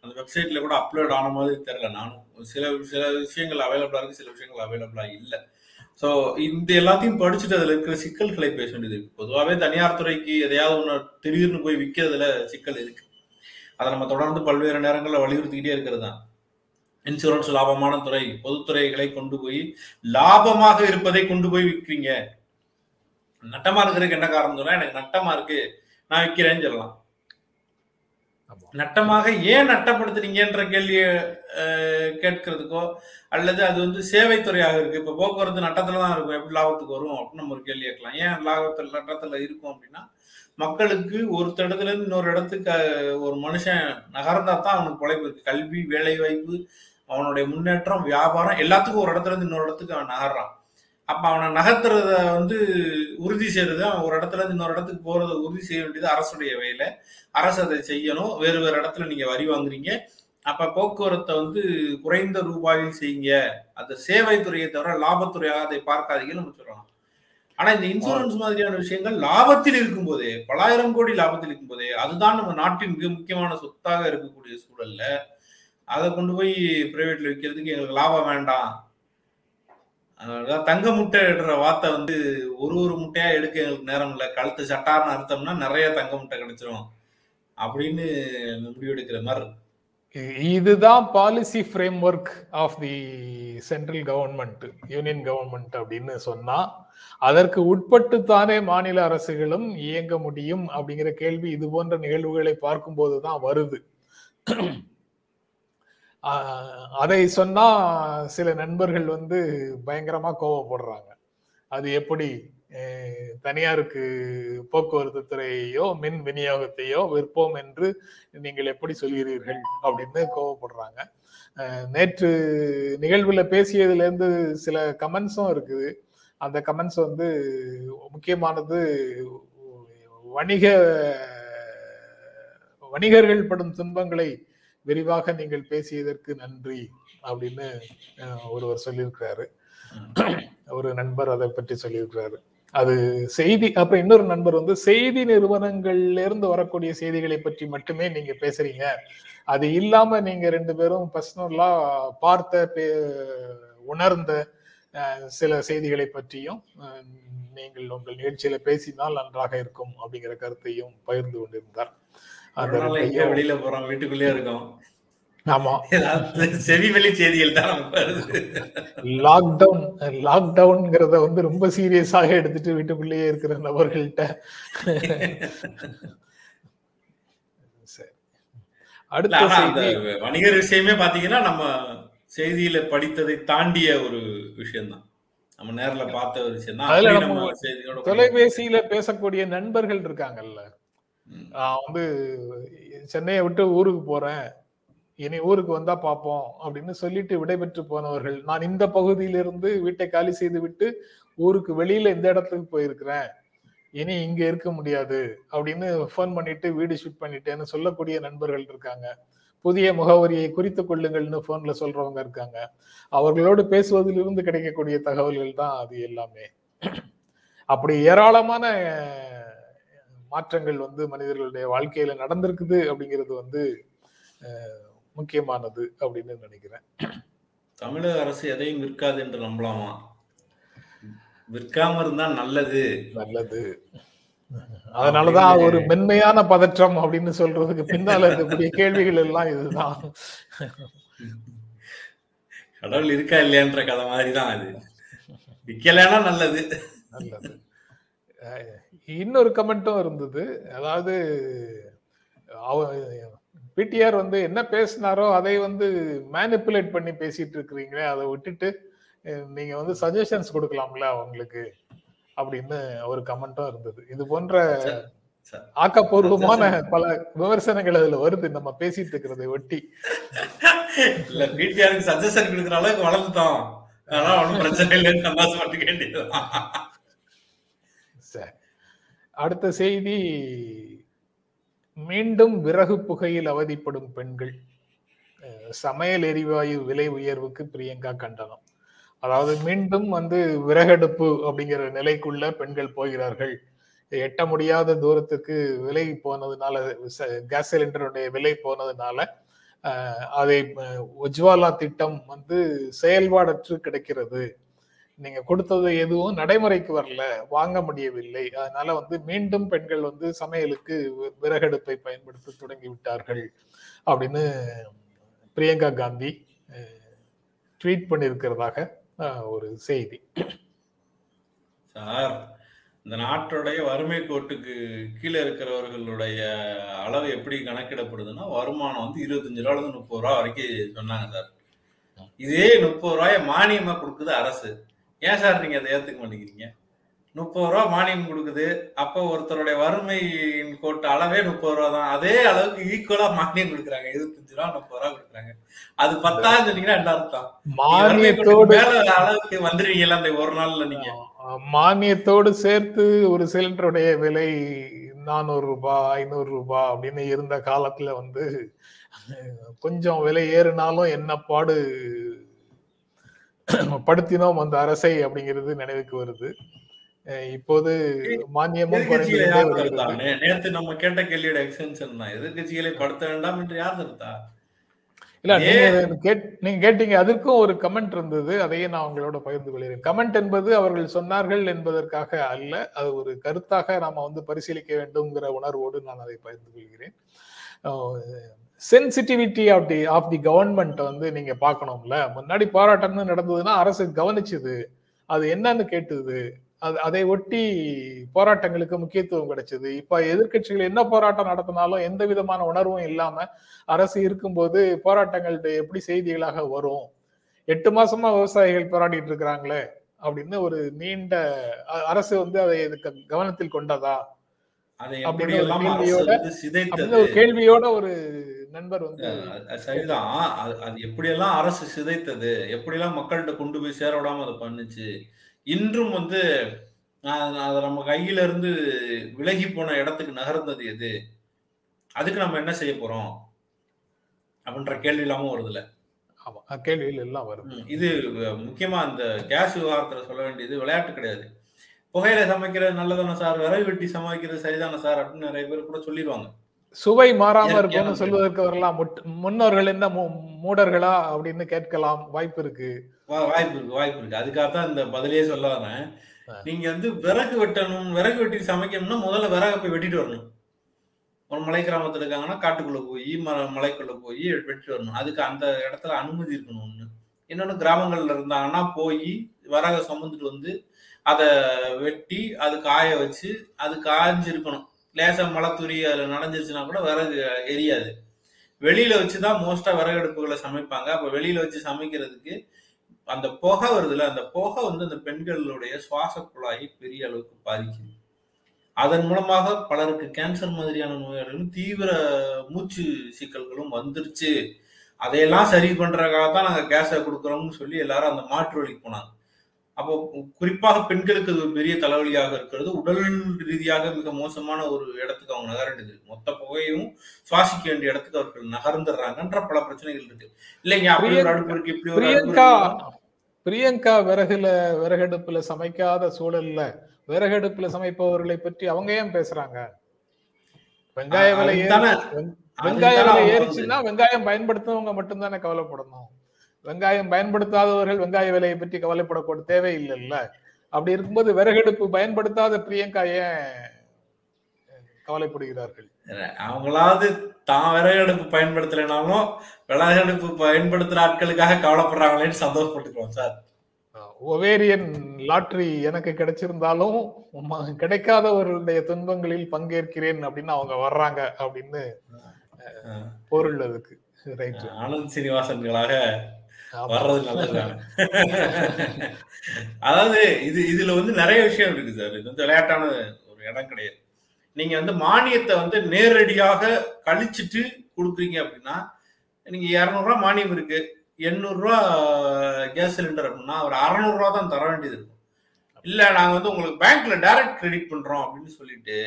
அந்த வெப்சைட்ல கூட அப்லோட் ஆன மாதிரி தெரியல. நானும் சில சில விஷயங்கள் அவைலபிளா இருக்கு சில விஷயங்கள் அவைலபிளா இல்லை. ஸோ இந்த எல்லாத்தையும் படிச்சுட்டு அதுல இருக்கிற சிக்கல்களை பேச வேண்டியது இருக்கு. பொதுவாகவே தனியார் துறைக்கு எதையாவது ஒன்று திடீர்னு போய் விற்கிறதுல சிக்கல் இருக்கு. அதை நம்ம தொடர்ந்து பல்வேறு நேரங்களில் வலியுறுத்திக்கிட்டே இருக்கிறது தான் இன்சூரன்ஸ் லாபமான துறை பொதுத்துறைகளை கொண்டு போய் லாபமாக இருப்பதை கொண்டு போய் விற்கிறீங்க நட்டமா இருக்கிறதுக்கு என்ன காரணம் சொன்னா எனக்கு நட்டமா இருக்கு நான் விற்கிறேன்னு சொல்லலாம். நட்டமாக ஏன் நட்டப்படுத்துறீங்கன்ற கேள்வியை அஹ், கேட்கறதுக்கோ அல்லது அது வந்து சேவைத்துறையாக இருக்கு. இப்ப போக்குவரத்து நட்டத்துல தான் இருக்கும். எப்படி லாபத்துக்கு வரும் அப்படின்னு நம்ம ஒரு கேள்வி கேட்கலாம். ஏன் லாபத்தில் நட்டத்துல இருக்கும் அப்படின்னா மக்களுக்கு ஒரு இடத்துல இருந்து இன்னொரு இடத்துக்கு ஒரு மனுஷன் நகர்ந்தா தான் அவனுக்கு உழைப்பு இருக்கு. கல்வி வேலை வாய்ப்பு அவனுடைய முன்னேற்றம் வியாபாரம் எல்லாத்துக்கும் ஒரு இடத்துல இருந்து இன்னொரு இடத்துக்கு அவன் நகர்றான். அப்ப அவனை நகர்த்துறத வந்து உறுதி செய்யறது அவன் ஒரு இடத்துல இருந்து இன்னொரு இடத்துக்கு போறதை உறுதி செய்ய வேண்டியது அரசுடைய வேலை. அரசு அதை செய்யணும். வேறு வேறு இடத்துல நீங்க வரி வாங்குறீங்க. அப்ப போக்குவரத்தை வந்து குறைந்த ரூபாயில் செய்யுங்க. அந்த சேவை துறையை தவிர லாபத்துறையாக அதை பார்க்காதீங்கன்னு நம்ம சொல்லலாம் ஆனா இந்த இன்சூரன்ஸ் மாதிரியான விஷயங்கள் லாபத்தில் இருக்கும் போதே பலாயிரம் கோடி லாபத்தில் இருக்கும் போதே அதுதான் நம்ம நாட்டின் மிக முக்கியமான சொத்தாக இருக்கக்கூடிய சூழல்ல அதை கொண்டு போய் பிரைவேட்ல விற்கிறதுக்கு எங்களுக்கு லாபம் வேண்டாம். அதாவது தங்க முட்டை இடுற வார்த்தை வந்து ஒரு ஒரு முட்டையா எடுக்க எங்களுக்கு நேரம் இல்லை. கழுத்து சட்டார்னு அர்த்தம்னா நிறைய தங்க முட்டை கிடைச்சிரும். அப்படின்னு முடிவெடுக்கிற மாதிரி. இதுதான் policy framework of the central government union government அப்படின்னு சொன்னா அதற்கு உட்பட்டு தானே மாநில அரசுகளும் இயங்க முடியும் அப்படிங்கிற கேள்வி இது போன்ற நிகழ்வுகளை பார்க்கும்போது தான் வருது. அதை சொன்னா சில நண்பர்கள் வந்து பயங்கரமா கோவப்படுறாங்க. அது எப்படி? தனியாருக்கு போக்குவரத்து துறையையோ மின் விநியோகத்தையோ விற்போம் என்று நீங்கள் எப்படி சொல்கிறீர்கள் அப்படின்னு கோவப்படுறாங்க. நேற்று நிகழ்வுல பேசியதுல இருந்து சில கமெண்ட்ஸும் இருக்குது. அந்த கமெண்ட்ஸ் வந்து முக்கியமானது வணிக வணிகர்கள் படும் துன்பங்களை விரிவாக நீங்கள் பேசியதற்கு நன்றி அப்படின்னு ஒருவர் சொல்லியிருக்கிறாரு. ஒரு நண்பர் அதை பற்றி சொல்லியிருக்கிறாரு. அது செய்தி அப்புறம் இன்னொரு நண்பர் வந்து செய்தி நிறுவனங்கள்ல இருந்து வரக்கூடிய செய்திகளை பற்றி மட்டுமே நீங்க பேசுறீங்க. அது இல்லாம நீங்க ரெண்டு பேரும் பர்சனலா பார்த்த உணர்ந்த சில செய்திகளை பற்றியும் நீங்கள் உங்கள் நிகழ்ச்சியில பேசினால் நன்றாக இருக்கும் அப்படிங்கிற கருத்தையும் பகிர்ந்து கொண்டிருந்தார். வெளியில போறோம் வீட்டுக்குள்ளேயே இருக்கோம் ஆமா. செவி வெளி செய்திகள் தான் லாக்டவுன் லாக்டவுன்ங்கிறத வந்து ரொம்ப சீரியஸாக எடுத்துட்டு வீட்டுக்குள்ளேயே இருக்கிற நபர்கள்ட்ட. அடுத்த வணிகர் விஷயமே பாத்தீங்கன்னா நம்ம செய்தியில படித்ததை தாண்டிய ஒரு விஷயம்தான். நம்ம நேர்ல பார்த்த ஒரு விஷயம் தொலைபேசியில பேசக்கூடிய நண்பர்கள் இருக்காங்கல்ல. நான் வந்து சென்னையை விட்டு ஊருக்கு போறேன். இனி ஊருக்கு வந்தா பார்ப்போம் அப்படின்னு சொல்லிட்டு விடைபெற்று போனவர்கள். நான் இந்த பகுதியிலிருந்து வீட்டை காலி செய்து விட்டு ஊருக்கு வெளியில இந்த இடத்துக்கு போயிருக்கிறேன். இனி இங்க இருக்க முடியாது அப்படின்னு ஃபோன் பண்ணிட்டு வீடு ஷிஃப்ட் பண்ணிட்டேன்னு சொல்லக்கூடிய நண்பர்கள் இருக்காங்க. புதிய முகவரியை குறித்து கொள்ளுங்கள்னு போன்ல சொல்றவங்க இருக்காங்க. அவர்களோடு பேசுவதிலிருந்து கிடைக்கக்கூடிய தகவல்கள் தான் அது எல்லாமே. அப்படி ஏராளமான மாற்றங்கள் வந்து மனிதர்களுடைய வாழ்க்கையில நடந்திருக்குது அப்படிங்கிறது வந்து முக்கியமானது அப்படின்னு நினைக்கிறேன். தமிழக அரசு எதையும் விற்காது என்று நம்பலாமா? விற்காம இருந்தா நல்லது. நல்லது. அதனாலதான் ஒரு மென்மையான பதற்றம் அப்படின்னு சொல்றதுக்கு பின்னால இருக்கக்கூடிய கேள்விகள் எல்லாம் இதுதான். கடவுள் இருக்கா இல்லையான்ற கதை மாதிரி தான் அது. விற்கலைன்னா நல்லது. நல்லது. இன்னொரு கமெண்ட்டும் இருந்தது. அதாவது பிடிஆர் வந்து என்ன பேசினாரோ அதை வந்து மேனிப்புலேட் பண்ணி பேசிட்டு இருக்கிறீங்களே அதை விட்டுட்டு நீங்க வந்து சஜஷன்ஸ் கொடுக்கலாம்ல அவங்களுக்கு அப்படின்னு ஒரு கமெண்ட்டும் இருந்தது. இது போன்ற. ஆக்கப்பூர்வமான பல விமர்சனங்கள் அதுல வருது. நம்ம பேசிட்டு இருக்கிறதை ஒட்டி. இல்ல பிடிஆருக்கு சஜஷன் கொடுக்குற அளவுக்கு வளர்ந்துட்டோம். அதனால ஒன்றும் பிரச்சனை இல்லைன்னு சரி. அடுத்த செய்தி மீண்டும் விறகு புகையில் அவதிப்படும் பெண்கள். சமையல் எரிவாயு விலை உயர்வுக்கு பிரியங்கா கண்டனம். அதாவது மீண்டும் வந்து விறகடுப்பு அப்படிங்கிற நிலைக்குள்ள பெண்கள் போகிறார்கள். எட்ட முடியாத தூரத்துக்கு விலை போனதுனால ச- கேஸ் சிலிண்டருடைய விலை போனதுனால அதை உஜ்வாலா திட்டம் வந்து செயல்பாடற்று கிடைக்கிறது. நீங்க கொடுத்தது எதுவும் நடைமுறைக்கு வரல வாங்க முடியவில்லை. அதனால வந்து மீண்டும் பெண்கள் வந்து சமையலுக்கு விறகடுப்பை பயன்படுத்த தொடங்கி விட்டார்கள் அப்படின்னு பிரியங்கா காந்தி ட்வீட் பண்ணியிருக்கிறதாக ஒரு செய்தி. சார் இந்த நாட்டுடைய வறுமை கோட்டுக்கு கீழே இருக்கிறவர்களுடைய அளவு எப்படி கணக்கிடப்படுதுன்னா வருமானம் வந்து இருபத்தஞ்சு ரூபால முப்பது ரூபா வரைக்கும் சொன்னாங்க சார். இதே முப்பது ரூபாய மானியமா கொடுக்குது அரசு. ஏன் சார் நீங்க அதை ஏத்துக்க மாட்டேங்கிறீங்க? முப்பது ரூபா மானியம் கொடுக்குது. அப்போ ஒருத்தருடைய வறுமையின் கோட்டு அளவே முப்பது ரூபா தான். அதே அளவுக்கு ஈக்குவலா மானியம் கொடுக்குறாங்க. இருபத்தஞ்சு ரூபா முப்பது ரூபா கொடுக்குறாங்க. அது பத்தான்னு சொன்னீங்கன்னா என்ன அர்த்தம்? மானியத்தோடு மேல அளவுக்கு வந்துருவீங்கல்ல அந்த ஒரு நாள்ல நீங்க. மானியத்தோடு சேர்த்து ஒரு சிலிண்டருடைய விலை நானூறு ரூபாய் ஐநூறு ரூபாய் அப்படின்னு இருந்த காலத்துல வந்து கொஞ்சம் விலை ஏறினாலும் என்ன பாடு படுத்தினோம் அந்த அரசை அப்படிங்கிறது நினைவுக்கு வருது. இப்போது மானியமும் எதிர்கட்சிகளை குறைந்து யார் வருகிறது. தடுத்தா நே- நேத்து நம்ம கேட்ட கேள்வியோட எக்ஸ்டென்ஷன் தான் எதிர்கட்சிகளை படுத்த வேண்டாம் என்று யார் தடுத்தா இல்ல நீங்க நீங்க கேட்டீங்க அதற்கும் ஒரு கமெண்ட் இருந்தது. அதையே நான் உங்களோட பகிர்ந்து கொள்கிறேன். கமெண்ட் என்பது அவர்கள் சொன்னார்கள் என்பதற்காக அல்ல அது ஒரு கருத்தாக நாம வந்து பரிசீலிக்க வேண்டும்ங்கிற உணர்வோடு நான் அதை பகிர்ந்து கொள்கிறேன். Sensitivity of the of the government வந்து நீங்க பார்க்கணும்ல. முன்னாடி போராட்டம்னு நடந்ததுன்னா அரசு கவனிச்சுது. அது என்னன்னு கேட்டுது. அது அதை ஒட்டி போராட்டங்களுக்கு முக்கியத்துவம் கிடைச்சது. இப்ப எதிர்க்கட்சிகள் என்ன போராட்டம் நடத்தினாலும் எந்த விதமான உணர்வும் இல்லாம அரசு இருக்கும்போது போராட்டங்கள் எப்படி செய்திகளாக வரும்? எட்டு மாசமா விவசாயிகள் போராடிட்டு இருக்கிறாங்களே அப்படின்னு ஒரு நீண்ட அரசு வந்து அதை கவனத்தில் கொண்டதா? அப்படின்னு ஒரு கேள்வியோட ஒரு நண்பர் வந்து சரிதான். அது எப்படியெல்லாம் அரசு சிதைத்தது எப்படியெல்லாம் மக்கள்கிட்ட கொண்டு போய் சேர விடாம அதை பண்ணுச்சு இன்றும் வந்து அது நம்ம கையில இருந்து விலகி போன இடத்துக்கு நகர்ந்தது எது? அதுக்கு நம்ம என்ன செய்ய போறோம்? அப்படின்ற கேள்வி இல்லாம வருதுல்ல. ஆமா கேள்விகள் எல்லாம் வருது ம், இது முக்கியமா இந்த கேஸ் விவகாரத்துல சொல்ல வேண்டியது விளையாட்டு கிடையாது. புகையில சமைக்கிறது நல்லதானே சார்? விறகு வெட்டி சமைக்கிறது சரிதானே சார்? அப்படின்னு நிறைய பேர் கூட சொல்லிடுவாங்க சுவை மாறாம இருக்கும்னு. சொல்வதற்கு வரலாம். முன்னோர்கள் என்ன மூடர்களா அப்படின்னு கேட்கலாம். வாய்ப்பு இருக்கு. வாய்ப்பு இருக்கு வாய்ப்பு இருக்கு. அதுக்காக தான் இந்த பதிலே சொல்ல வரேன். நீங்க வந்து விறகு வெட்டணும் விறகு வெட்டி சமைக்கணும்னா முதல்ல விறகை போய் வெட்டிட்டு வரணும். ஒரு மலை கிராமத்துல இருக்காங்கன்னா காட்டுக்குள்ள போய் மலைக்குள்ள போய் வெட்டிட்டு வரணும். அதுக்கு அந்த இடத்துல அனுமதி இருக்கணும் ஒண்ணு. இன்னொன்னு கிராமங்கள்ல இருந்தாங்கன்னா போய் விறகை சுமந்துட்டு வந்து அதை வெட்டி அது காய வச்சு அது காய்ஞ்சிருக்கணும் லேசாக மழை துரி அதில் நனைஞ்சிருச்சுன்னா கூட விறகு எரியாது. வெளியில வச்சுதான் மோஸ்டா விறகடுப்புகளை சமைப்பாங்க. அப்போ வெளியில வச்சு சமைக்கிறதுக்கு அந்த புகை வருதுல அந்த புகை வந்து அந்த பெண்களுடைய சுவாச குழாயை பெரிய அளவுக்கு பாதிக்குது. அதன் மூலமாக பலருக்கு கேன்சர் மாதிரியான நோய்களும் தீவிர மூச்சு சிக்கல்களும் வந்துருச்சு. அதையெல்லாம் சரி பண்றதுக்காக தான் நாங்கள் கேஸை கொடுக்குறோம்னு சொல்லி எல்லாரும் அந்த மாற்று வழிக்கு போனாங்க. அப்போ குறிப்பாக பெண்களுக்கு அது பெரிய தலைவலியாக இருக்கிறது. உடல் ரீதியாக மிக மோசமான ஒரு இடத்துக்கு அவங்க நகர வேண்டியது. மொத்த புகையும் சுவாசிக்க வேண்டிய இடத்துக்கு அவர்கள் நகர்ந்துடுறாங்கன்ற பல பிரச்சனைகள் இருக்கு. இல்லைங்க அப்படி ஒரு அடுப்பு இப்படி ஒரு பிரியங்கா விறகுல விறகடுப்புல சமைக்காத சூழல்ல விறகடுப்புல சமைப்பவர்களை பற்றி அவங்க ஏன் பேசுறாங்க? வெங்காய விலை வெங்காய விலை ஏறிச்சுன்னா வெங்காயம் பயன்படுத்துறவங்க மட்டும்தானே கவலைப்படணும் வெங்காயம் பயன்படுத்தாதவர்கள் வெங்காய விலையை பற்றி கவலைப்படக்கூட தேவையில்லைல்ல? அப்படி இருக்கும்போது விறகடுப்பு பயன்படுத்தாத பிரியங்கா ஏன் கவலைப்படுகிறார்கள்? அவங்களாவது தான் விறகடுப்பு பயன்படுத்தலைனாலும் விறகடுப்பு பயன்படுத்துற ஆட்களுக்காக கவலைப்படுறாங்களேன்னு சந்தோஷப்பட்டுக்கிறோம் சார். ஒவேரியன் லாட்ரி எனக்கு கிடைச்சிருந்தாலும் கிடைக்காதவர்களுடைய துன்பங்களில் பங்கேற்கிறேன் அப்படின்னு அவங்க வர்றாங்க அப்படின்னு பொருள் அதுக்கு. ஆனந்த் சீனிவாசன்களாக வர்றது அதாவது இது இதுல வந்து நிறைய விஷயம் இருக்கு சார். இது வந்து விளையாட்டான ஒரு இடம் கிடையாது. நீங்க வந்து மானியத்தை வந்து நேரடியாக கழிச்சிட்டு கொடுக்குறீங்க அப்படின்னா நீங்க இரநூறுவா மானியம் இருக்கு. எண்ணூறுரூவா கேஸ் சிலிண்டர் அப்படின்னா ஒரு அறநூறுவா தான் தர வேண்டியது இருக்கும். இல்ல நாங்க வந்து உங்களுக்கு பேங்க்ல டைரக்ட் கிரெடிட் பண்றோம் அப்படின்னு சொல்லிட்டு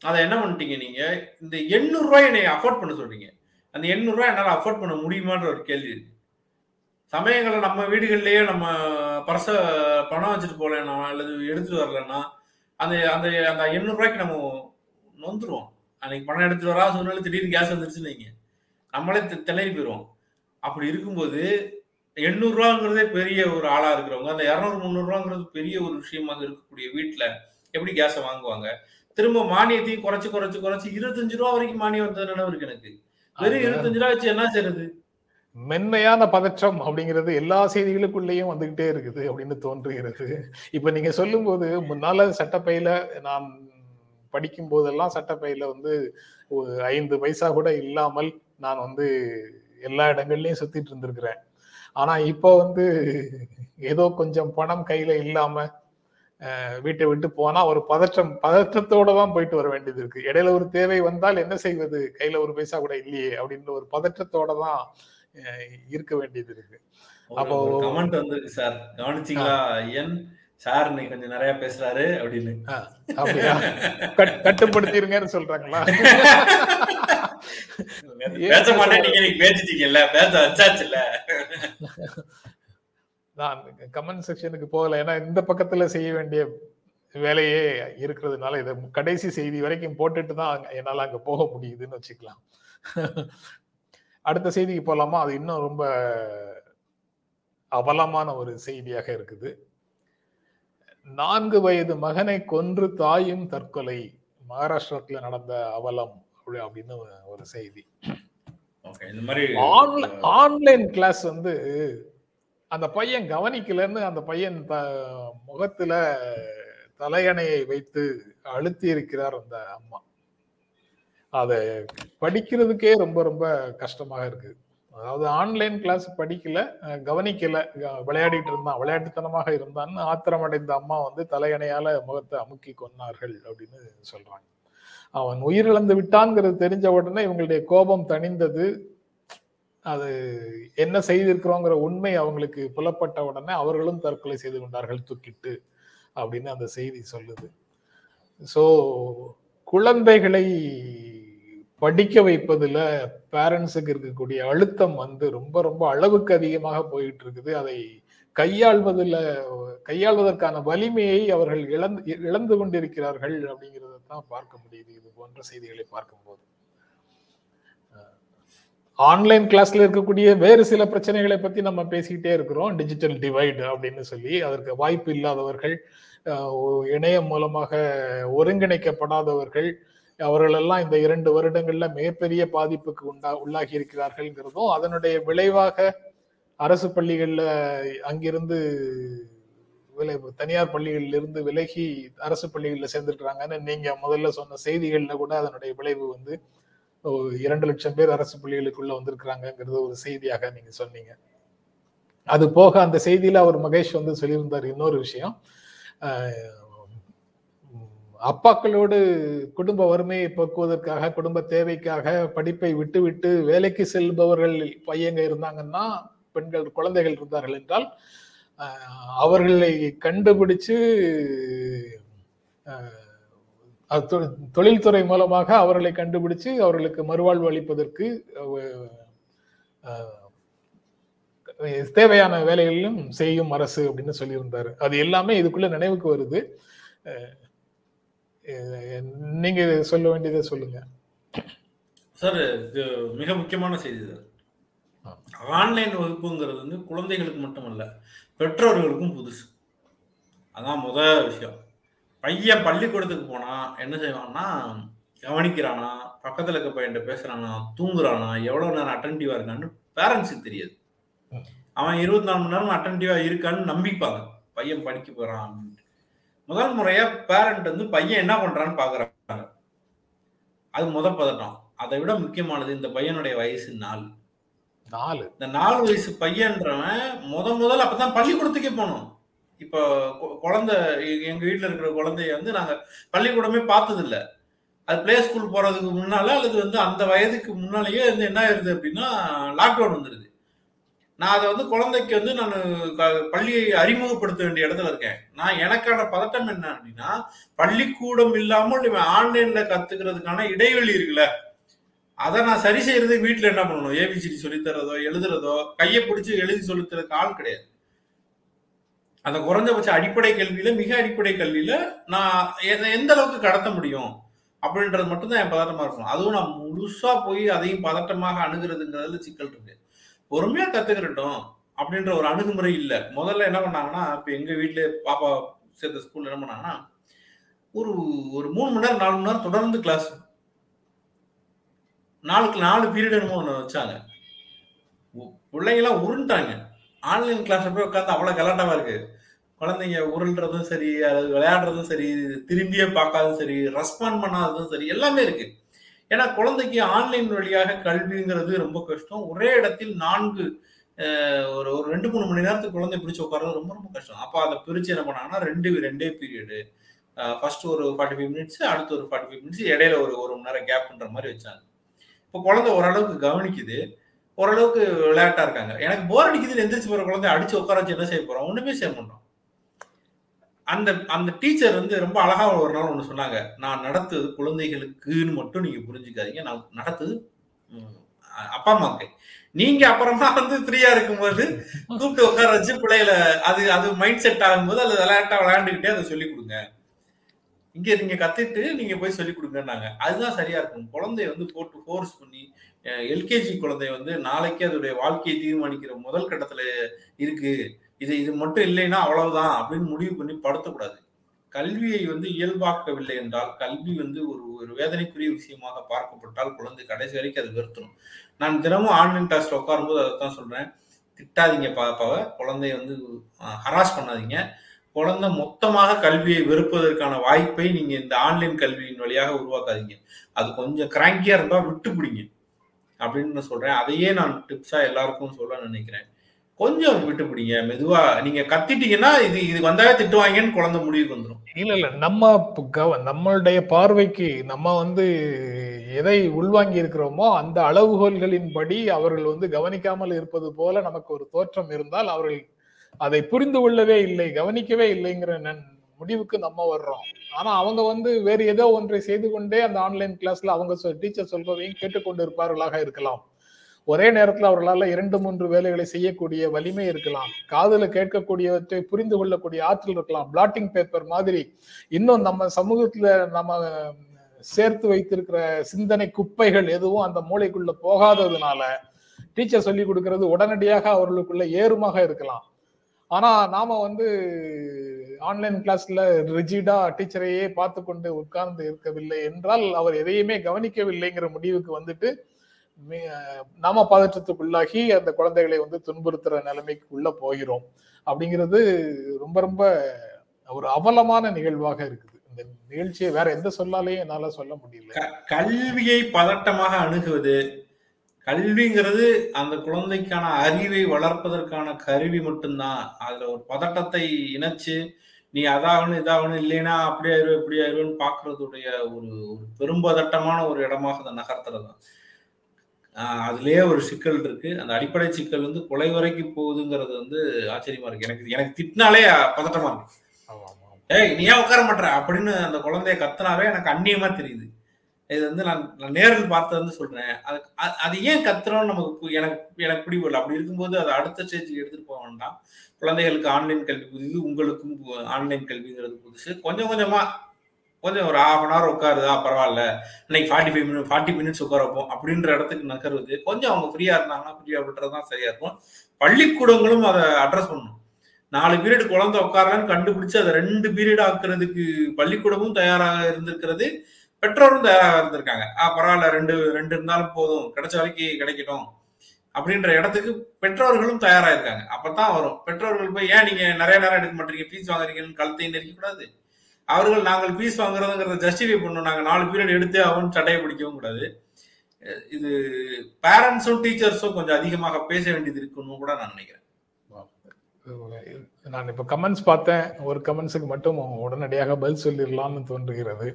அதை என்ன பண்ணிட்டீங்க நீங்க? இந்த எண்ணூறு ரூபாய் அஃபோர்ட் பண்ண சொல்றீங்க. அந்த எண்ணூறு ரூபாய் என்னால அஃபோர்ட் பண்ண முடியுமான்ற ஒரு கேள்வி இருக்கு. சமயங்களில் நம்ம வீடுகள்லயே நம்ம பர்ச பணம் வச்சுட்டு போகலன்னா அல்லது எடுத்துட்டு வரலன்னா அந்த அந்த அந்த எண்ணூறு ரூபாய்க்கு நம்ம நொந்துருவோம். அன்னைக்கு பணம் எடுத்துட்டு வரா சூழ்நிலை திடீர்னு கேஸ் வந்துருச்சுன்னு வைங்க. நம்மளே திணறி போயிடுவோம் அப்படி இருக்கும்போது எண்ணூறு ரூபாங்கிறதே பெரிய ஒரு ஆளா இருக்கிறவங்க அந்த இரநூறு முந்நூறு ரூபாங்கிறது பெரிய ஒரு விஷயமாக இருக்கக்கூடிய வீட்டுல எப்படி கேஸை வாங்குவாங்க? திரும்ப மானியத்தையும் குறைச்சு குறைச்சு குறைச்சு இருபத்தஞ்சு ரூபா வரைக்கும் மானியம் வந்தது நினைவு இருக்கு எனக்கு. வெறும் இருபத்தஞ்சு ரூபா வச்சு என்ன செய்யறது மென்மையான பதற்றம் அப்படிங்கிறது எல்லா செய்திகளுக்குள்ளேயும் வந்துகிட்டே இருக்குது அப்படின்னு தோன்றுகிறது. இப்ப நீங்க சொல்லும்போது முன்னால சட்டப்பையில நான் படிக்கும் போதெல்லாம் சட்டப்பையில வந்து ஒரு ஐந்து பைசா கூட இல்லாமல் நான் வந்து எல்லா இடங்கள்லயும் சுத்திட்டு இருந்திருக்கிறேன். ஆனா இப்போ வந்து ஏதோ கொஞ்சம் பணம் கையில இல்லாம வீட்டை விட்டு போனா ஒரு பதற்றம் பதற்றத்தோட தான் போயிட்டு வர வேண்டியது இருக்கு. இடையில ஒரு தேவை வந்தால் என்ன செய்வது? கையில ஒரு பைசா கூட இல்லையே அப்படின்ற ஒரு பதற்றத்தோட தான் இருக்க வேண்டியது இருக்கு. அப்போ- கமெண்ட் வந்திருக்கு சார் கவனிச்சிங்களா என் சார் இன்னைக்கு கொஞ்சம் நிறைய பேசுறாரு அப்படின்னு. அப்படியா? கட்- கட்டுப்படுத்திருங்கன்னு சொல்றாங்களா? பேச மாட்டேன் நீங்க பேசிட்டீங்கல்ல பேச வச்சாச்சுல்ல. நான் கமெண்ட் செக்ஷனுக்கு போகல. ஏன்னா இந்த பக்கத்துல செய்ய வேண்டிய வேலையே இருக்கிறதுனால இதை கடைசி செய்தி வரைக்கும் போட்டுட்டு தான் என்னால அங்க போக முடியுதுன்னு வச்சுக்கலாம். அடுத்த செய்திக்கு போலாமா? அது இன்னும் ரொம்ப அவலமான ஒரு செய்தியாக இருக்குது. நான்கு வயது மகனை கொன்று தாயும் தற்கொலை. மகாராஷ்டிரத்துல நடந்த அவலம் அப்படி- அப்படின்னு ஒரு செய்தி. இந்த மாதிரி ஆன்ல- ஆன்லைன் கிளாஸ் வந்து அந்த பையன் கவனிக்கலன்னு அந்த பையன் த- முகத்துல தலையணையை வைத்து அழுத்தி இருக்கிறார் அந்த அம்மா. அதை படிக்கிறதுக்கே ரொம்ப ரொம்ப கஷ்டமாக இருக்கு. அதாவது ஆன்லைன் கிளாஸ் படிக்கல கவனிக்கல விளையாடிட்டு இருந்தான் விளையாட்டுத்தனமாக இருந்தான்னு ஆத்திரமடைந்த அம்மா வந்து தலையணையால முகத்தை அமுக்கி கொன்னார்கள் அப்படின்னு சொல்றாங்க. அவன் உயிரிழந்து விட்டான்ங்கிறது தெரிஞ்ச உடனே இவங்களுடைய கோபம் தணிந்தது. அது என்ன செய்திருக்கிறோங்கிற உண்மை அவங்களுக்கு புலப்பட்ட உடனே அவர்களும் தற்கொலை செய்து கொண்டார்கள் தூக்கிட்டு அப்படின்னு அந்த செய்தி சொல்லுது. ஸோ குழந்தைகளை படிக்க வைப்பதுல பேரண்ட்ஸுக்கு இருக்கக்கூடிய அழுத்தம் வந்து ரொம்ப ரொம்ப அளவுக்கு அதிகமாக போயிட்டு இருக்குது அதை கையாள்வதில் கையாள்வதற்கான வலிமையை அவர்கள் இழந்து இழந்து கொண்டிருக்கிறார்கள் அப்படிங்கிறத தான் பார்க்க முடியுது. இது போன்ற செய்திகளை பார்க்கும்போது. ஆன்லைன் கிளாஸ்ல இருக்கக்கூடிய வேறு சில பிரச்சனைகளை பத்தி நம்ம பேசிக்கிட்டே இருக்கிறோம். டிஜிட்டல் டிவைடு அப்படின்னு சொல்லி அதற்கு வாய்ப்பு இல்லாதவர்கள் இணையம் மூலமாக ஒருங்கிணைக்கப்படாதவர்கள் அவர்களெல்லாம் இந்த இரண்டு வருடங்கள்ல மிகப்பெரிய பாதிப்புக்கு உண்டா உள்ளாகி இருக்கிறார்கள்ங்கிறதும் அதனுடைய விளைவாக அரசு பள்ளிகள்ல அங்கிருந்து விலை தனியார் பள்ளிகளில் இருந்து விலகி அரசு பள்ளிகளில் சேர்ந்துருக்கிறாங்கன்னு நீங்க முதல்ல சொன்ன செய்திகள்ல கூட அதனுடைய விளைவு வந்து இரண்டு லட்சம் பேர் அரசு பள்ளிகளுக்குள்ள வந்திருக்கிறாங்கிறது ஒரு செய்தியாக நீங்க சொன்னீங்க. அது போக அந்த செய்தியில அவர் மகேஷ் வந்து சொல்லியிருந்தார் இன்னொரு விஷயம். அப்பாக்களோடு குடும்ப வறுமையை போக்குவதற்காக குடும்ப தேவைக்காக படிப்பை விட்டுவிட்டு வேலைக்கு செல்பவர்கள் பையங்க இருந்தாங்கன்னா பெண்கள் குழந்தைகள் இருந்தார்கள் என்றால் அவர்களை கண்டுபிடிச்சு அது தொ- தொழில்துறை மூலமாக அவர்களை கண்டுபிடிச்சு அவர்களுக்கு மறுவாழ்வு அளிப்பதற்கு தேவையான வேலைகளிலும் செய்யும் அரசு அப்படின்னு சொல்லியிருந்தாரு. அது எல்லாமே இதுக்குள்ள நினைவுக்கு வருது. நீங்க சொல்ல வேண்டியதை சொல்லுங்க. சார் இது மிக முக்கியமான செய்தி சார். ஆன்லைன் வகுப்புங்கிறது வந்து குழந்தைகளுக்கு மட்டுமல்ல பெற்றோர்களுக்கும் புதுசு. அதான் முத விஷயம். பையன் பள்ளிக்கூடத்துக்கு போனா என்ன செய்வான்னா கவனிக்கிறானா பக்கத்துல இருக்க பையன்கிட்ட பேசுறானா தூங்குறானா எவ்வளவு நேரம் அட்டன்டிவா இருக்கான்னு பேரண்ட்ஸுக்கு தெரியாது. அவன் இருபத்தி நாலு மணி நேரம் அட்டன்டிவா இருக்கான்னு நம்பிப்பாங்க. பையன் படிக்க போறான் அப்படின்ட்டு முதல் முறையா பேரண்ட் வந்து பையன் என்ன பண்றான்னு பாக்குறாங்க. அது முத பதட்டம். அதை விட முக்கியமானது இந்த பையனுடைய வயசு நாலு. நாலு. இந்த நாலு வயசு பையன்றவன் முத முதல்ல அப்பதான் பள்ளிக்கூடத்துக்கே போகணும். இப்போ குழந்தை எங்க வீட்ல இருக்கிற குழந்தைய வந்து நாங்க பள்ளிக்கூடமே பார்த்தது இல்ல அது பிளே ஸ்கூல் போறதுக்கு முன்னால அல்லது வந்து அந்த வயதுக்கு முன்னாலேயே வந்து என்ன ஆயிருது அப்படின்னா லாக்டவுன் வந்துருது. நான் அதை வந்து குழந்தைக்கு வந்து நான் பள்ளியை அறிமுகப்படுத்த வேண்டிய இடத்துல இருக்கேன். நான் எனக்கான பதட்டம் என்ன அப்படின்னா பள்ளிக்கூடம் இல்லாமல் இவன் ஆன்லைன்ல கத்துக்கிறதுக்கான இடைவெளி இருக்குல்ல. அதை நான் சரி செய்யறதுக்கு வீட்டில் என்ன பண்ணணும்? ஏபிசிடி சொல்லித் தரதோ எழுதுறதோ கையை பிடிச்சி எழுதி சொல்லித்தரதுக்கு ஆள் கிடையாது. அந்த குறைஞ்சபட்ச அடிப்படை கல்வியில மிக அடிப்படை கல்வியில நான் எந்த அளவுக்கு கடத்த முடியும் அப்படின்றது மட்டும்தான் என் பதட்டமா இருக்கும். அதுவும் நான் முழுசா போய் அதையும் பதட்டமாக அணுகிறதுங்கிறதுல சிக்கல் இருக்கு. பொறுமையா கத்துக்கிட்டோம் அப்படின்ற ஒரு அணுகுமுறை இல்லை. முதல்ல என்ன பண்ணாங்கன்னா இப்ப எங்க வீட்டிலே பாப்பா சேர்த்த ஸ்கூல்ல என்ன பண்ணாங்கன்னா ஒரு ஒரு மூணு மணி நேரம் நாலு மணி நேரம் தொடர்ந்து கிளாஸ் நாலுக்கு நாலு பீரியட் என்னமோ ஒன்று வச்சாங்க. பிள்ளைங்களாம் உருண்டாங்க ஆன்லைன் கிளாஸ் போய் உட்காந்து அவ்வளோ கலாட்டாவா இருக்கு. குழந்தைங்க உருள்றதும் சரி அது விளையாடுறதும் சரி திரும்பியே பார்க்காததும் சரி ரெஸ்பாண்ட் பண்ணாததும் சரி எல்லாமே இருக்கு. ஏன்னா குழந்தைக்கு ஆன்லைன் வழியாக கல்விங்கிறது ரொம்ப கஷ்டம். ஒரே இடத்தில் நான்கு ஒரு ஒரு ரெண்டு மூணு மணி நேரத்துக்கு குழந்தை பிடிச்சி உட்காரது ரொம்ப ரொம்ப கஷ்டம். அப்போ அதை பிரிச்சு என்ன பண்ணாங்கன்னா ரெண்டு ரெண்டே பீரியடு ஃபர்ஸ்ட் ஒரு ஃபார்ட்டி ஃபைவ் மினிட்ஸ் அடுத்து ஒரு ஃபார்ட்டி ஃபைவ் மினிட்ஸ் இடையில ஒரு ஒரு மணி நேரம் கேப்ன்ற மாதிரி வச்சாங்க. இப்போ குழந்தை ஓரளவுக்கு கவனிக்குது. ஓரளவுக்கு விளையாட்டா இருக்காங்க. எனக்கு போர் அடிக்குதுன்னு எந்திரிச்சு போற குழந்தை அடிச்சு உட்கார வச்சு என்ன செய்ய போறோம்? ஒண்ணுமே செய்ய மாட்டோம். அந்த அந்த டீச்சர் வந்து ரொம்ப அழகா ஒரு நாள் ஒன்று சொன்னாங்க. நான் நடத்துவது குழந்தைகளுக்குன்னு மட்டும் நீங்க புரிஞ்சுக்காதீங்க. நான் நடத்துது அப்பா அம்மாவுக்கு நீங்க அப்புறமா வந்து ஃப்ரீயா இருக்கும்போது கூப்பிட்டு உட்கார வச்சு பிள்ளைகளை அது அது மைண்ட் செட் ஆகும்போது அது விளையாட்டா விளையாண்டுக்கிட்டே அதை சொல்லி கொடுங்க. இங்க நீங்க கத்துட்டு நீங்க போய் சொல்லி கொடுங்கன்னாங்க. அதுதான் சரியா இருக்கும். குழந்தைய வந்து போட்டு ஃபோர்ஸ் பண்ணி எல்கேஜி குழந்தை வந்து நாளைக்கு அதோடைய வாழ்க்கையை தீர்மானிக்கிற முதல் கட்டத்துல இருக்கு. இது இது மட்டும் இல்லைன்னா அவ்வளவுதான் அப்படின்னு முடிவு பண்ணி படுத்தக்கூடாது. கல்வியை வந்து இயல்பாக்கவில்லை என்றால் கல்வி வந்து ஒரு ஒரு வேதனைக்குரிய விஷயமாக பார்க்கப்பட்டால் குழந்தை கடைசி வரைக்கும் அது வெறுத்தணும் நான் தினமும் ஆன்லைன் கிளாஸ்ல உட்காரும்போது அதை தான் சொல்றேன். திட்டாதீங்க பாப்பாவை குழந்தைய வந்து ஹராஸ் பண்ணாதீங்க. குழந்தை மொத்தமாக கல்வியை வெறுப்பதற்கான வாய்ப்பை நீங்க இந்த ஆன்லைன் கல்வியின் வழியாக உருவாக்காதீங்க. அது கொஞ்சம் கிராங்கியா இருந்தா விட்டு பிடிங்க அப்படின்னு நான் சொல்றேன். அதையே நான் டிப்ஸா எல்லாருக்கும் சொல்ல நினைக்கிறேன். கொஞ்சம் விட்டு பிடிங்க மெதுவா நீங்க கத்திட்டீங்கன்னா இது இது வந்தாவே திட்டுவாங்கன்னு குழந்தை முடிவுக்கு வந்துடும் இல்ல இல்ல. நம்ம கவ- நம்மளுடைய பார்வைக்கு நம்ம வந்து எதை உள்வாங்கி இருக்கிறோமோ அந்த அளவுகோல்களின்படி அவர்கள் வந்து கவனிக்காமல் இருப்பது போல நமக்கு ஒரு தோற்றம் இருந்தால் அவர்கள் அதை புரிந்து கொள்ளவே இல்லை கவனிக்கவே இல்லைங்கிற நன்- முடிவுக்கு நம்ம வர்றோம். ஆனா அவங்க வந்து வேறு ஏதோ ஒன்றை செய்து கொண்டே அந்த ஆன்லைன் கிளாஸ்ல அவங்க டீச்சர் சொல்பவையும் கேட்டுக்கொண்டு இருப்பார்களாக இருக்கலாம். ஒரே நேரத்தில் அவர்களால் இரண்டு மூன்று வேலைகளை செய்யக்கூடிய வலிமை இருக்கலாம். காதல கேட்கக்கூடியவற்றை புரிந்து கொள்ளக்கூடிய ஆற்றல் இருக்கலாம். பிளாட்டிங் பேப்பர் மாதிரி இன்னும் நம்ம சமூகத்துல நம்ம சேர்த்து வைத்திருக்கிற சிந்தனை குப்பைகள் எதுவும் அந்த மூளைக்குள்ள போகாததுனால டீச்சர் சொல்லி கொடுக்கறது உடனடியாக அவர்களுக்குள்ள ஏறுமாக இருக்கலாம். ஆனா நாம வந்து ஆன்லைன் கிளாஸ்ல ரிஜிடா டீச்சரையே பார்த்து கொண்டு உட்கார்ந்து இருக்கவில்லை என்றால் அவர் எதையுமே கவனிக்கவில்லைங்கிற முடிவுக்கு வந்துட்டு நாம பதற்றத்துக்குள்ளாகி அந்த குழந்தைகளை வந்து துன்புறுத்துற நிலைமைக்கு உள்ள போகிறோம். அப்படிங்கிறது ரொம்ப ரொம்ப ஒரு அவலமான நிகழ்வாக இருக்குது. இந்த நிகழ்ச்சியை வேற எந்த சொல்லாலையும் என்னால சொல்ல முடியல. கல்வியை பதட்டமாக அணுகுவது கல்விங்கிறது அந்த குழந்தைக்கான அறிவை வளர்ப்பதற்கான கருவி மட்டும்தான் அதுல ஒரு பதட்டத்தை இணைச்சு நீ அதாகணும் இதாகணும் இல்லைன்னா அப்படி ஆயிரும் இப்படி ஆயிரும்னு பாக்குறதுடைய ஒரு ஒரு பெரும்பதட்டமான ஒரு இடமாக அதை நகர்த்துறது தான் அதுலயே ஒரு சிக்கல் இருக்கு. அந்த அடிப்படை சிக்கல் வந்து கொலை வரைக்கும் போகுதுங்கிறது வந்து ஆச்சரியமா இருக்கு. எனக்கு எனக்கு திட்டினாலே பதட்டமா இருக்கு. ஏய் நீ ஏன் உட்கார மாட்ற? அப்படின்னு அந்த குழந்தைய கத்துனாவே எனக்கு அந்நியமா தெரியுது. இது வந்து நான் நான் நேரில் பார்த்து வந்து சொல்றேன். அது அது ஏன் கத்துறோம்னு நமக்கு எனக்கு எனக்கு பிடிபடல அப்படி இருக்கும்போது அதை அடுத்த ஸ்டேஜுக்கு எடுத்துட்டு போக வேண்டாம். குழந்தைகளுக்கு ஆன்லைன் கல்வி புதுசு உங்களுக்கும் ஆன்லைன் கல்விங்கிறது புதுசு. கொஞ்சம் கொஞ்சமா கொஞ்சம் ஒரு ஹாஃப் அன் ஹவர் உட்காருதா பரவாயில்ல. இன்னைக்கு forty five minute forty minutes உட்கார வைப்போம் அப்படின்ற இடத்துக்கு நகர்வது கொஞ்சம் அவங்க ஃப்ரீயா இருந்தாங்கன்னா ஃப்ரீயா விட்டுறது தான் சரியா இருக்கும். பள்ளிக்கூடங்களும் அதை அட்ரஸ் பண்ணணும். நாலு பீரியட் குழந்தை உட்காரலான்னு கண்டுபிடிச்சு அதை ரெண்டு பீரியட் ஆக்குறதுக்கு பள்ளிக்கூடமும் தயாராக இருந்திருக்கிறது. பெற்றோரும் தயாராக இருந்திருக்காங்க. ஆ பரவாயில்ல ரெண்டு ரெண்டு இருந்தாலும் போதும். கிடைச்ச வரைக்கும் கிடைக்கட்டும். அப்படின்ற இடத்துக்கு பெற்றோர்களும் தயாராக இருக்காங்க. அப்பதான் வரும். பெற்றோர்கள் போய் ஏன் நீங்க நிறைய நேரம் எடுக்க மாட்டீங்க? ஃபீஸ் வாங்குறீங்கன்னு கழுத்தையும் நெருக்கக்கூடாது. கூடாது அவர்கள் நாங்கள் ஃபீஸ் வாங்குறதுங்கிறத ஜஸ்டிஃபை பண்ணணும். நாங்கள் நாலு பீரியட் எடுத்து அவன் சட்டையை பிடிக்கவும் கூடாது. இது பேரண்ட்ஸும் டீச்சர்ஸும் கொஞ்சம் அதிகமாக பேச வேண்டியது இருக்குன்னு கூட நான் நினைக்கிறேன். நான் இப்போ கமெண்ட்ஸ் பார்த்தேன். ஒரு கமெண்ட்ஸுக்கு மட்டும் உடனடியாக பதில் சொல்லிடலாம்னு தோன்றுகிறது.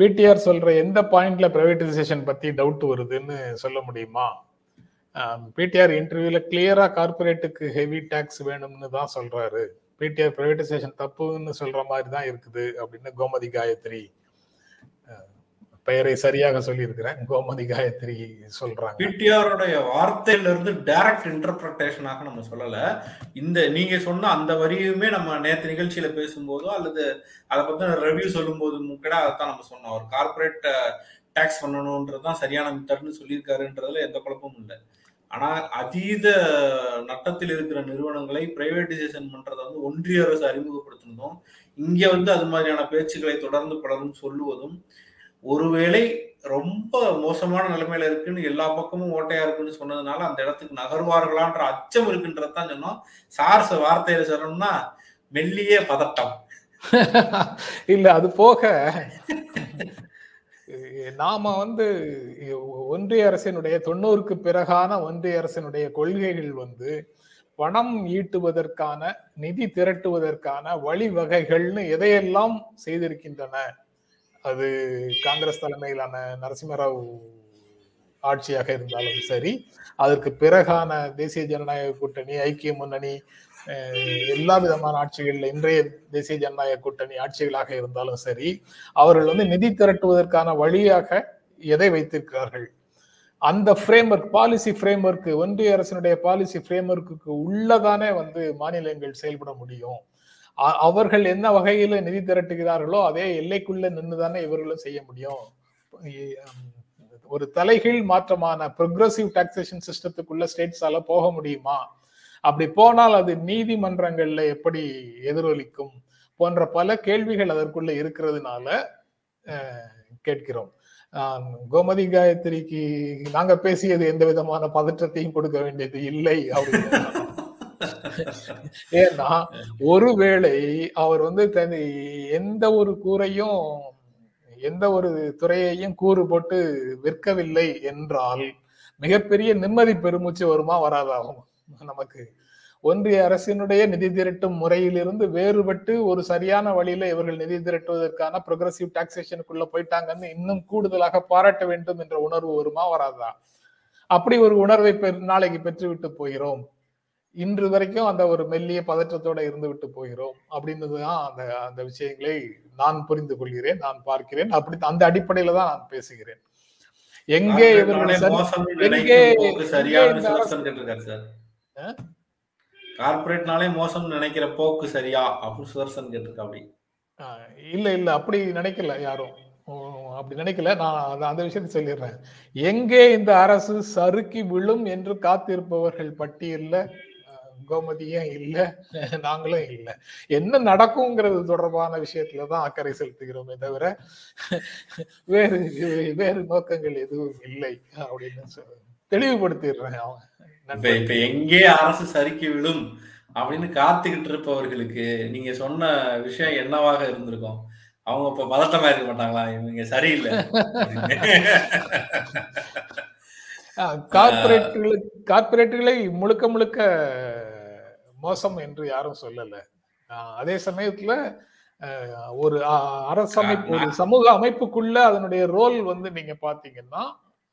பிடிஆர் சொல்ற எந்த பாயிண்ட்ல பிரைவேட்டைசேஷன் பத்தி டவுட் வருதுன்னு சொல்ல முடியுமா? பிடிஆர் இன்டர்வியூல கிளியரா கார்பரேட்டுக்கு ஹெவி டேக்ஸ் வேணும்னு தான் சொல்றாரு. பிடிஆர் பிரைவேட்டைசேஷன் தப்புன்னு சொல்ற மாதிரி தான் இருக்குது அப்படின்னு கோமதி காயத்ரி பெயரை சரியாக சொல்லியிருக்கிறேன். கோமதி காயத்ரி சொல்றாங்க. பிடிஆருடைய வார்த்தையில இருந்து டைரக்ட் இன்டர்பிரேஷனாக நம்ம சொல்லல. இந்த நீங்க சொன்ன அந்த வரியுமே நம்ம நேற்று நிகழ்ச்சியில பேசும்போதோ அல்லது அதை பத்தின ரிவ்யூ சொல்லும் போது கூட அதைத்தான் நம்ம சொன்னோம். ஒரு கார்பரேட் டேக்ஸ் பண்ணணும்ன்றதுதான் சரியான மெத்தட்னு சொல்லியிருக்காருன்றதுல எந்த குழப்பமும் இல்லை. ஆனா அதீத நட்டத்தில் இருக்கிற நிறுவனங்களை பிரைவேட்டைசேஷன் பண்றதை வந்து ஒன்றிய அரசு அறிமுகப்படுத்தினதும் இங்க வந்து அது மாதிரியான பேச்சுக்களை தொடர்ந்து பலரும் சொல்லுவதும் ஒருவேளை ரொம்ப மோசமான நிலைமையில இருக்குன்னு எல்லா பக்கமும் ஓட்டையா இருக்குன்னு சொன்னதுனால அந்த இடத்துக்கு நகர்வார்களான்ற அச்சம் இருக்குன்றதான் சொன்னோம். சார்ஸ் வார்த்தையில சொல்லணும்னா மெல்லிய பதட்டம். இல்ல அது போக நாம வந்து ஒன்றிய அரசினுடைய தொண்ணூறுக்கு பிறகான ஒன்றிய அரசினுடைய கொள்கைகள் வந்து பணம் ஈட்டுவதற்கான நிதி திரட்டுவதற்கான வழிவகைகள்னு எதையெல்லாம் செய்திருக்கின்றன? அது காங்கிரஸ் தலைமையிலான நரசிம்மராவ் ஆட்சியாக இருந்தாலும் சரி அதற்கு பிறகான தேசிய ஜனநாயக கூட்டணி ஐக்கிய முன்னணி எல்லா விதமான ஆட்சிகள் இன்றைய தேசிய ஜனநாயக கூட்டணி ஆட்சிகளாக இருந்தாலும் சரி அவர்கள் வந்து நிதி திரட்டுவதற்கான வழியாக எதை வைத்திருக்கிறார்கள்? அந்த framework policy framework ஒன்றிய அரசினுடைய பாலிசி ஃப்ரேம் ஒர்க்கு உள்ளதானே வந்து மாநிலங்கள் செயல்பட முடியும். அவர்கள் என்ன வகையில நிதி திரட்டுகிறார்களோ அதே எல்லைக்குள்ள நின்றுதானே இவர்களும் செய்ய முடியும். ஒரு தலைகீழ் மாற்றமான ப்ரொக்ரஸிவ் டாக்ஸேஷன் சிஸ்டத்துக்குள்ள ஸ்டேட்ஸால போக முடியுமா? அப்படி போனால் அது நீதிமன்றங்கள்ல எப்படி எதிரொலிக்கும் போன்ற பல கேள்விகள் அதற்குள்ள இருக்கிறதுனால கேட்கிறோம். கோமதி காயத்ரிக்கு நாங்க பேசியது எந்த விதமான பதற்றத்தையும் கொடுக்க வேண்டியது இல்லை அப்படின்னு. ஏன்னா ஒருவேளை அவர் வந்து தன் எந்த ஒரு கூரையும் எந்த ஒரு துறையையும் கூறு போட்டு விற்கவில்லை என்றால் மிகப்பெரிய நிம்மதி பெருமூச்சு வருமா வராதாகும். நமக்கு. ஒன்றிய அரசினுடைய நிதி திரட்டும் முறையிலிருந்து வேறுபட்டு ஒரு சரியான வழியில இவர்கள் நிதி திரட்டுவதற்கான ப்ரொக்ரஸிவ் டாக்ஸேஷனுக்குள்ள போயிட்டாங்கன்னு இன்னும் கூடுதலாக பாராட்ட வேண்டும் என்ற உணர்வு வருமா வராதா? அப்படி ஒரு உணர்வை நாளைக்கு பெற்றுவிட்டு போகிறோம். இன்று வரைக்கும் அந்த ஒரு மெல்லிய பதற்றத்தோட இருந்து விட்டு போகிறோம் அப்படின்றதுதான் அந்த அந்த விஷயங்களை நான் புரிந்து கொள்கிறேன் நான் பார்க்கிறேன். அப்படி அந்த அடிப்படையில தான் நான் பேசுகிறேன். எங்கே எங்கே கார்பரேட்னாலே மோசம் நினைக்கிற போக்கு சரியா? அப்படின்னு சுதர்சன் கேட்டிருக்காப்டி இல்ல இல்ல அப்படி நினைக்கல யாரும். அப்படி நினைக்கல. நான் அந்த விஷயத்தை சொல்லிடுறேன். எங்கே இந்த அரசு சறுக்கி விழும் என்று காத்திருப்பவர்கள் பட்டியல்ல? கோமதியும் இல்லை நாங்களும் இல்லை. என்ன நடக்குங்கிறது தொடர்பான விஷயத்துல தான் அக்கறை செலுத்துகிறோமே தவிர வேறு வேறு நோக்கங்கள் எதுவும் இல்லை அப்படின்னு தெளிவுபடுத்திடுறேன் அவன். இப்ப எங்கே அரசு சறுக்கி விடும் அப்படின்னு காத்துக்கிட்டு இருப்பவர்களுக்கு நீங்க சொன்ன விஷயம் என்னவாக இருந்திருக்கும்? அவங்க இப்ப பதட்டமா இருக்க மாட்டாங்களா? இவங்க சரியில்லை. கார்பரேட்டுகளை கார்பரேட்டுகளை முழுக்க முழுக்க மோசம் என்று யாரும் சொல்லல. அதே சமயத்துல ஒரு அரசமைப்பு ஒரு சமூக அமைப்புக்குள்ள அதனுடைய ரோல் வந்து நீங்க பாத்தீங்கன்னா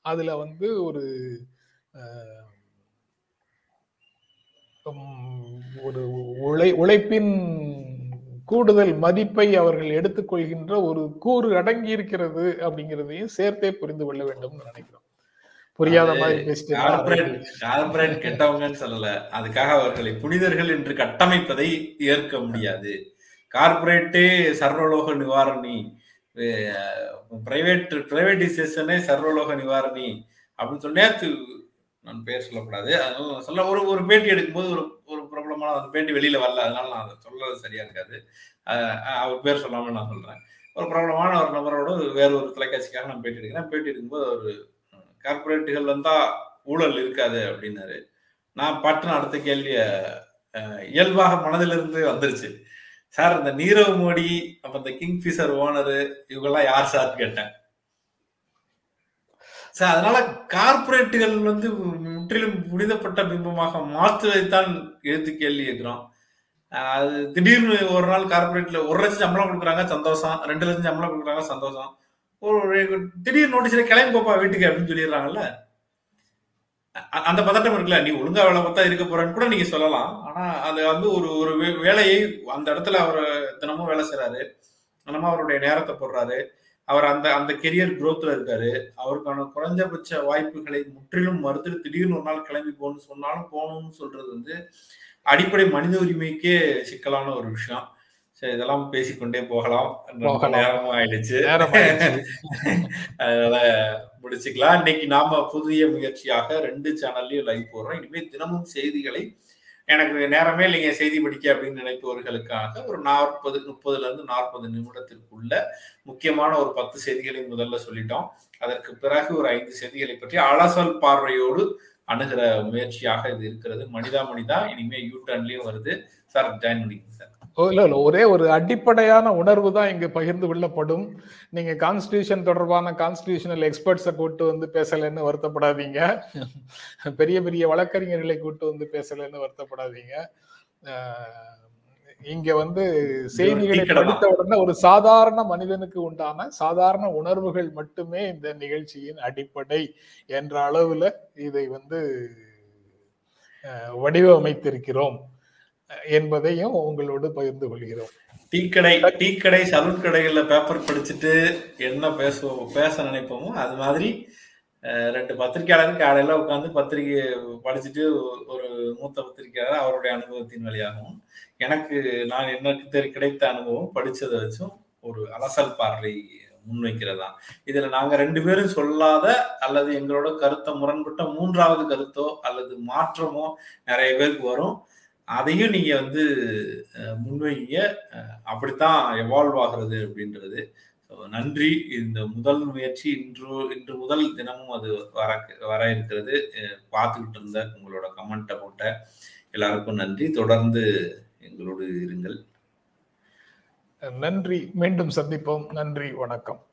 அதுல வந்து ஒரு ஒரு உழை உழைப்பின் கூடுதல் மதிப்பை அவர்கள் எடுத்துக்கொள்கின்ற ஒரு கூறு அடங்கி இருக்கிறது அப்படிங்கிறதையும் சேர்த்தே புரிந்து கொள்ள வேண்டும் நினைக்கிறோம். புரியாத மாதிரி கெட்டவங்கன்னு சொல்லல. அதுக்காக அவர்களை புனிதர்கள் என்று கட்டமைப்பதை ஏற்க முடியாது. கார்பரேட்டே சர்வலோக நிவாரணி பிரைவேட் பிரைவேடைசேஷனே சர்வலோக நிவாரணி அப்படின்னு நேற்று நான் பேர் சொல்லக்கூடாது. சொல்ல ஒரு ஒரு பேட்டி எடுக்கும்போது ஒரு ஒரு பிரபலமான அந்த பேட்டி வெளியில வரல. அதனால நான் அதை சொல்றது சரியா இருக்காது. அவர் பேர் சொல்லாமல் நான் சொல்றேன். ஒரு பிரபலமான ஒரு நபரோட வேற ஒரு தொலைக்காட்சிக்காக நான் பேட்டி எடுக்கிறேன். பேட்டி எடுக்கும்போது ஒரு கார்பரேட்டுகள் வந்தா ஊழல் இருக்காது அப்படின்னாரு. நான் பட்டுன அடுத்த கேள்விய இயல்பாக மனதிலிருந்து வந்துருச்சு. சார் இந்த நீரவ் மோடி அப்ப இந்த கிங் ஃபிஷர் ஓனரு இவங்கெல்லாம் யார் சார் கேட்டேன். சார் அதனால கார்பரேட்டுகள் வந்து முற்றிலும் புனிதப்பட்ட பிம்பமாக மாற்றுவதைத்தான் எழுத்து கேள்வி கேட்கிறோம். அது திடீர்னு ஒரு நாள் கார்பரேட்ல ஒரு லட்சம் சம்பளம் கொடுக்குறாங்க சந்தோஷம். ரெண்டு லட்சம் சம்பளம் கொடுக்குறாங்க சந்தோஷம். ஒரு திடீர் நோட்டீஸ்ல கிளம்பி போப்பா வீட்டுக்கு அப்படின்னு சொல்லிடுறாங்கல்ல. அந்த பதட்டம் இருக்குல்ல நீ ஒழுங்கா வேலை பார்த்தா இருக்க போறேன்னு கூட நீங்க சொல்லலாம். ஆனா அது வந்து ஒரு ஒரு வேலையை அந்த இடத்துல அவர் தினமும் வேலை செய்யறாரு தினமும் அவருடைய நேரத்தை போடுறாரு. அவர் அந்த அந்த கெரியர் குரோத்ல இருக்காரு. அவருக்கான குறைஞ்சபட்ச வாய்ப்புகளை முற்றிலும் மறுத்துட்டு திடீர்னு ஒரு நாள் கிளம்பி போகணும்னு சொன்னாலும் போகணும்னு சொல்றது வந்து அடிப்படை மனித உரிமைக்கே சிக்கலான ஒரு விஷயம். சரி இதெல்லாம் பேசிக்கொண்டே போகலாம். நேரமும் ஆயிடுச்சு அதனால முடிச்சுக்கலாம். இன்னைக்கு நாம புதிய முயற்சியாக ரெண்டு சேனல்லையும் லைவ் போடுறோம். இனிமே தினமும் செய்திகளை எனக்கு நேரமே இல்லைங்க செய்தி படிக்க அப்படின்னு நினைப்பவர்களுக்காக ஒரு நாற்பது முப்பதுல இருந்து நாற்பது நிமிடத்திற்குள்ள முக்கியமான ஒரு பத்து செய்திகளை முதல்ல சொல்லிட்டோம். அதற்கு பிறகு ஒரு ஐந்து செய்திகளை பற்றி அலசல் பார்வையோடு அணுகிற முயற்சியாக இது இருக்கிறது. மனிதா மனிதா இனிமே யூ டர்ன்லயும் வருது. சார் ஜாயின் பண்ணிக்கங்க சார் இல்ல இல்ல. ஒரே ஒரு அடிப்படையான உணர்வு தான் இங்கு பகிர்ந்து கொள்ளப்படும். நீங்க கான்ஸ்டியூஷன் தொடர்பான கான்ஸ்டியூஷனல் எக்ஸ்பர்ட்ஸை கூட்டு வந்து பேசலைன்னு வருத்தப்படாதீங்க. பெரிய பெரிய வழக்கறிஞர்களை கூட்டு வந்து பேசலைன்னு வருத்தப்படாதீங்க. இங்க வந்து செய்திகளை படித்த உடனே ஒரு சாதாரண மனிதனுக்கு உண்டான சாதாரண உணர்வுகள் மட்டுமே இந்த நிகழ்ச்சியின் அடிப்படை என்ற அளவுல இதை வந்து வடிவமைத்திருக்கிறோம். என்பதையும் உங்களோடு பகிர்ந்து கொள்கிறோம். டீக்கடை டீக்கடை சலூன் கடைகள்ல பேப்பர் படிச்சுட்டு என்ன பேசுவோம் பேச நினைப்போமோ அது மாதிரி ரெண்டு பத்திரிகையாளர் காலையில உட்காந்து பத்திரிகை படிச்சுட்டு ஒரு மூத்த பத்திரிகையாளர் அவருடைய அனுபவத்தின் வழியாகவும் எனக்கு நான் எனக்கு கிடைத்த அனுபவம் படிச்சதை வச்சும் ஒரு அலசல் பார்வை முன்வைக்கிறதா. இதுல நாங்க ரெண்டு பேரும் சொல்லாத அல்லது எங்களோட கருத்தை முரண்பட்ட மூன்றாவது கருத்தோ அல்லது மாற்றமோ நிறைய பேருக்கு வரும். அதையும் நீங்க வந்து முன்வைங்க. அப்படித்தான் எவால்வ் ஆகிறது அப்படின்றது. நன்றி. இந்த முதல் முயற்சி இன்று இன்று முதல் தினமும் அது வர வர இருக்கிறது. பார்த்துக்கிட்டு இருந்த உங்களோட கமெண்ட்டை போட்ட எல்லாருக்கும் நன்றி. தொடர்ந்து எங்களோடு இருங்கள். நன்றி. மீண்டும் சந்திப்போம். நன்றி. வணக்கம்.